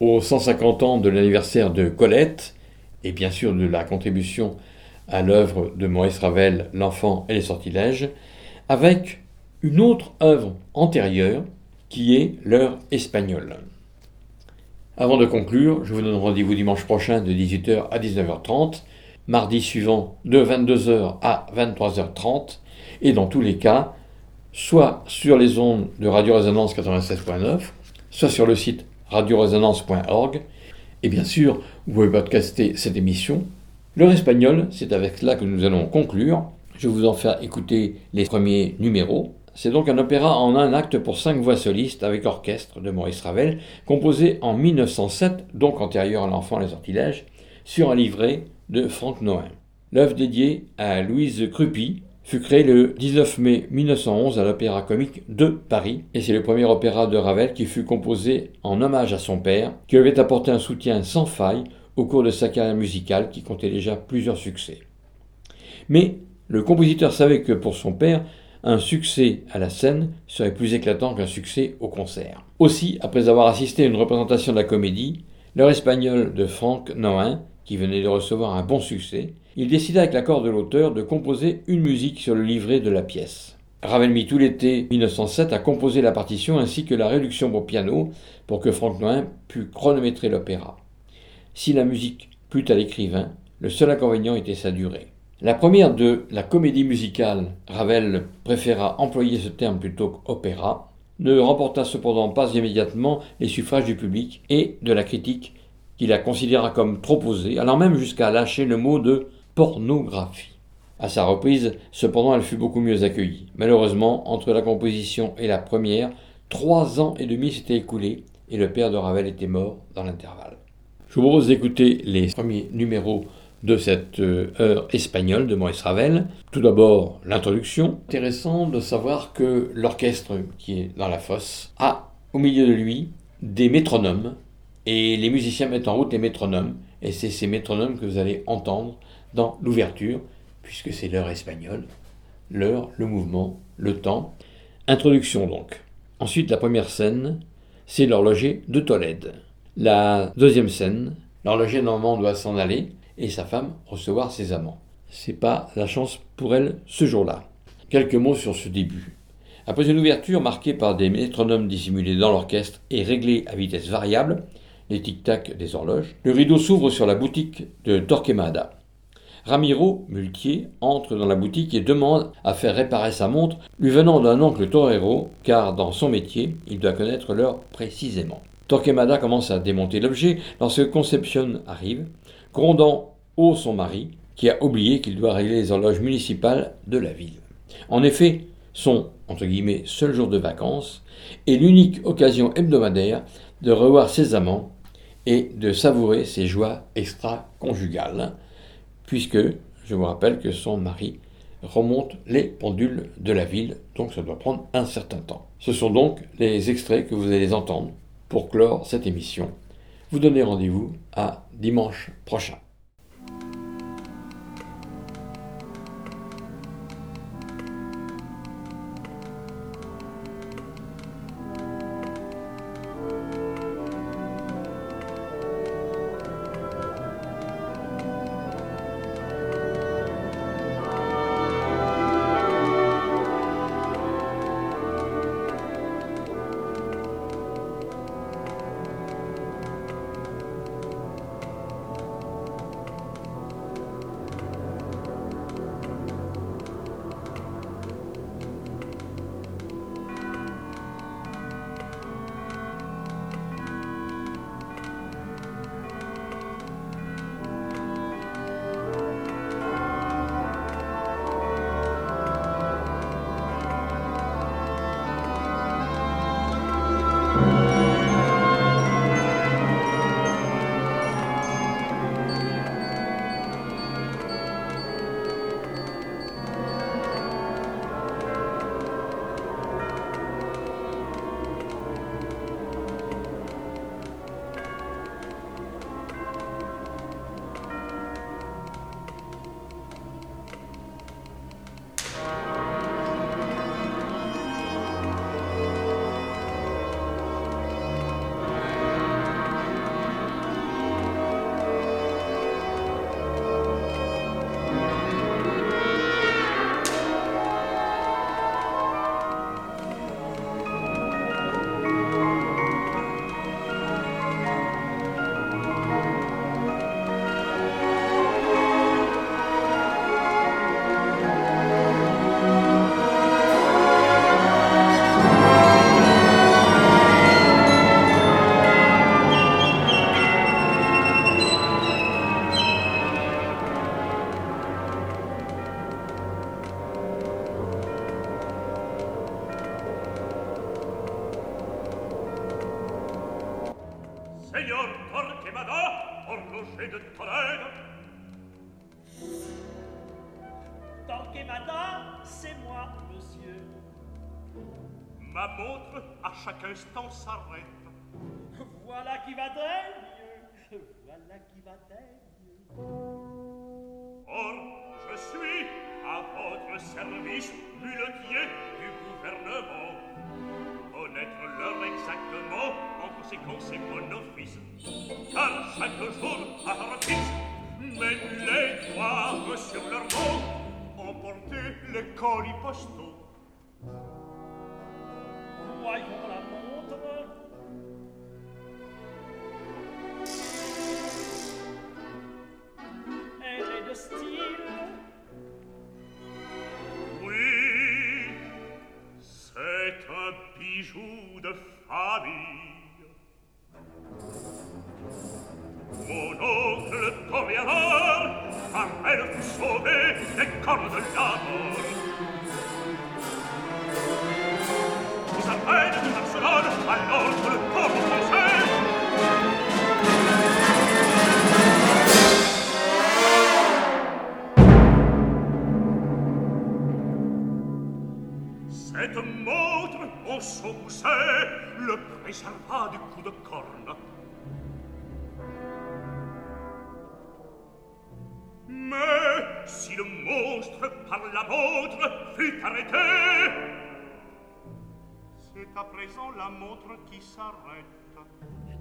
aux 150 ans de l'anniversaire de Colette et bien sûr de la contribution à l'œuvre de Maurice Ravel, L'enfant et les sortilèges, avec une autre œuvre antérieure qui est l'heure espagnole. Avant de conclure, je vous donne rendez-vous dimanche prochain de 18h à 19h30, mardi suivant de 22h à 23h30, et dans tous les cas, soit sur les ondes de Radio Résonance 96.9, soit sur le site radioresonance.org, et bien sûr, vous pouvez podcaster cette émission. L'heure espagnole, c'est avec cela que nous allons conclure. Je vais vous en faire écouter les premiers numéros. C'est donc un opéra en un acte pour cinq voix solistes avec orchestre de Maurice Ravel, composé en 1907, donc antérieur à l'enfant les sortilèges, sur un livret de Franck Noin. L'œuvre dédiée à Louise Crupi fut créée le 19 mai 1911 à l'Opéra Comique de Paris, et c'est le premier opéra de Ravel qui fut composé en hommage à son père, qui avait apporté un soutien sans faille au cours de sa carrière musicale qui comptait déjà plusieurs succès. Mais le compositeur savait que pour son père, un succès à la scène serait plus éclatant qu'un succès au concert. Aussi, après avoir assisté à une représentation de la comédie, l'heure espagnole de Franck Noin, qui venait de recevoir un bon succès, il décida avec l'accord de l'auteur de composer une musique sur le livret de la pièce. Ravel mit tout l'été 1907 à composer la partition ainsi que la réduction pour piano pour que Franck Noin pût chronométrer l'opéra. Si la musique plut à l'écrivain, le seul inconvénient était sa durée. La première de la comédie musicale, Ravel préféra employer ce terme plutôt qu'opéra, ne remporta cependant pas immédiatement les suffrages du public et de la critique qui la considéra comme trop posée, allant même jusqu'à lâcher le mot de pornographie. À sa reprise, cependant, elle fut beaucoup mieux accueillie. Malheureusement, entre la composition et la première, trois ans et demi s'étaient écoulés et le père de Ravel était mort dans l'intervalle. Je vous propose d'écouter les premiers numéros de cette euh, heure espagnole de Maurice Ravel. Tout d'abord, l'introduction. Intéressant de savoir que l'orchestre qui est dans la fosse a au milieu de lui des métronomes et les musiciens mettent en route les métronomes et c'est ces métronomes que vous allez entendre dans l'ouverture puisque c'est l'heure espagnole. L'heure, le mouvement, le temps. Introduction donc. Ensuite, la première scène, c'est l'horloger de Tolède. La deuxième scène, l'horloger normand doit s'en aller et sa femme recevoir ses amants. C'est pas la chance pour elle ce jour-là. Quelques mots sur ce début. Après une ouverture marquée par des métronomes dissimulés dans l'orchestre et réglés à vitesse variable, les tic-tac des horloges, le rideau s'ouvre sur la boutique de Torquemada. Ramiro, muletier, entre dans la boutique et demande à faire réparer sa montre, lui venant d'un oncle torero, car dans son métier, il doit connaître l'heure précisément. Torquemada commence à démonter l'objet lorsque Concepcion arrive grondant haut son mari, qui a oublié qu'il doit régler les horloges municipales de la ville. En effet, son entre guillemets seul jour de vacances est l'unique occasion hebdomadaire de revoir ses amants et de savourer ses joies extra-conjugales, puisque je vous rappelle que son mari remonte les pendules de la ville, donc ça doit prendre un certain temps. Ce sont donc les extraits que vous allez entendre pour clore cette émission vous donnez rendez-vous à dimanche prochain. service muletier du gouvernement. Connaître l'heure exactement, en conséquence, c'est mon office. Car chaque jour, à office, même les doigts sur leur nom, emporter les colis postaux. Voyons la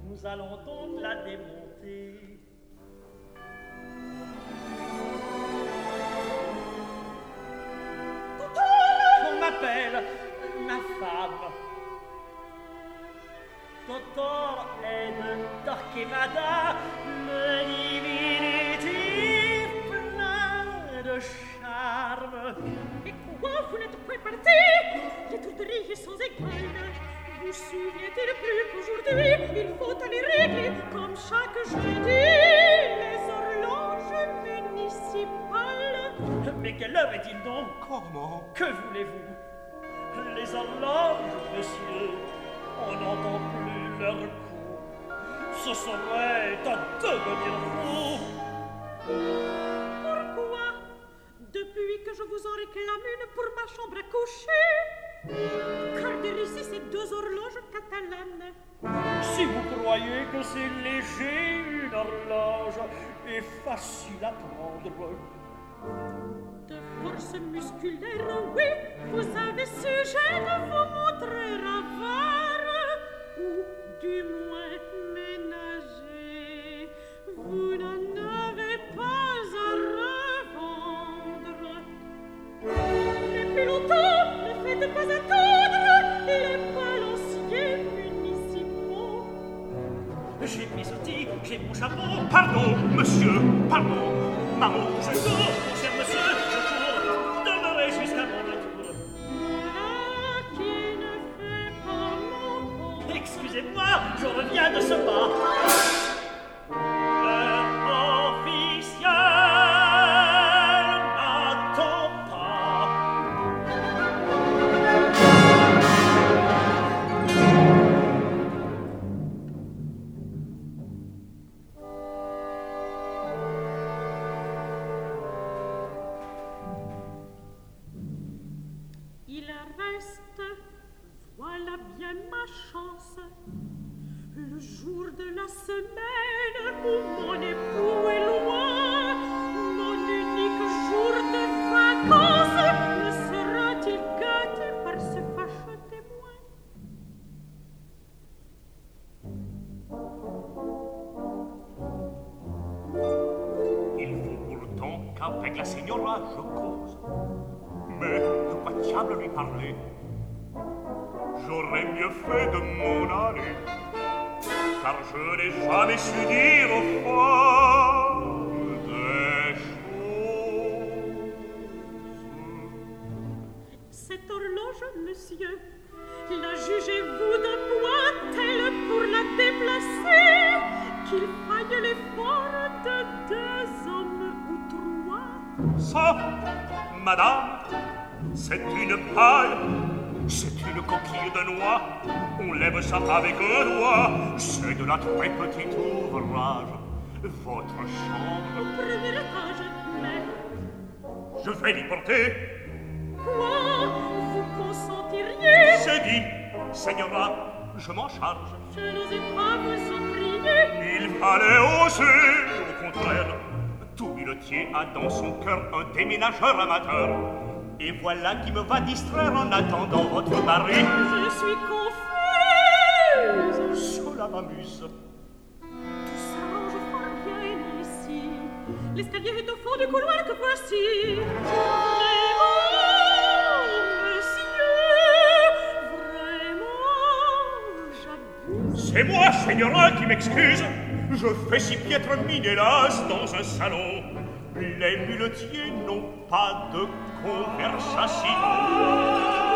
Nous allons donc la démonter. j'ai mes outils, j'ai mon chapeau. Pardon, monsieur, pardon, maman, je dors. Amateur. Et voilà qui me va distraire en attendant votre mari. Je suis confuse. Cela m'amuse. Tout s'arrange fort bien ici. L'escalier est au fond du couloir que voici. Vraiment, monsieur, vraiment, j'abuse. C'est moi, Señora, qui m'excuse. Je fais si piètre mine, hélas, dans un salon. Les muletiers n'ont pas de conversation.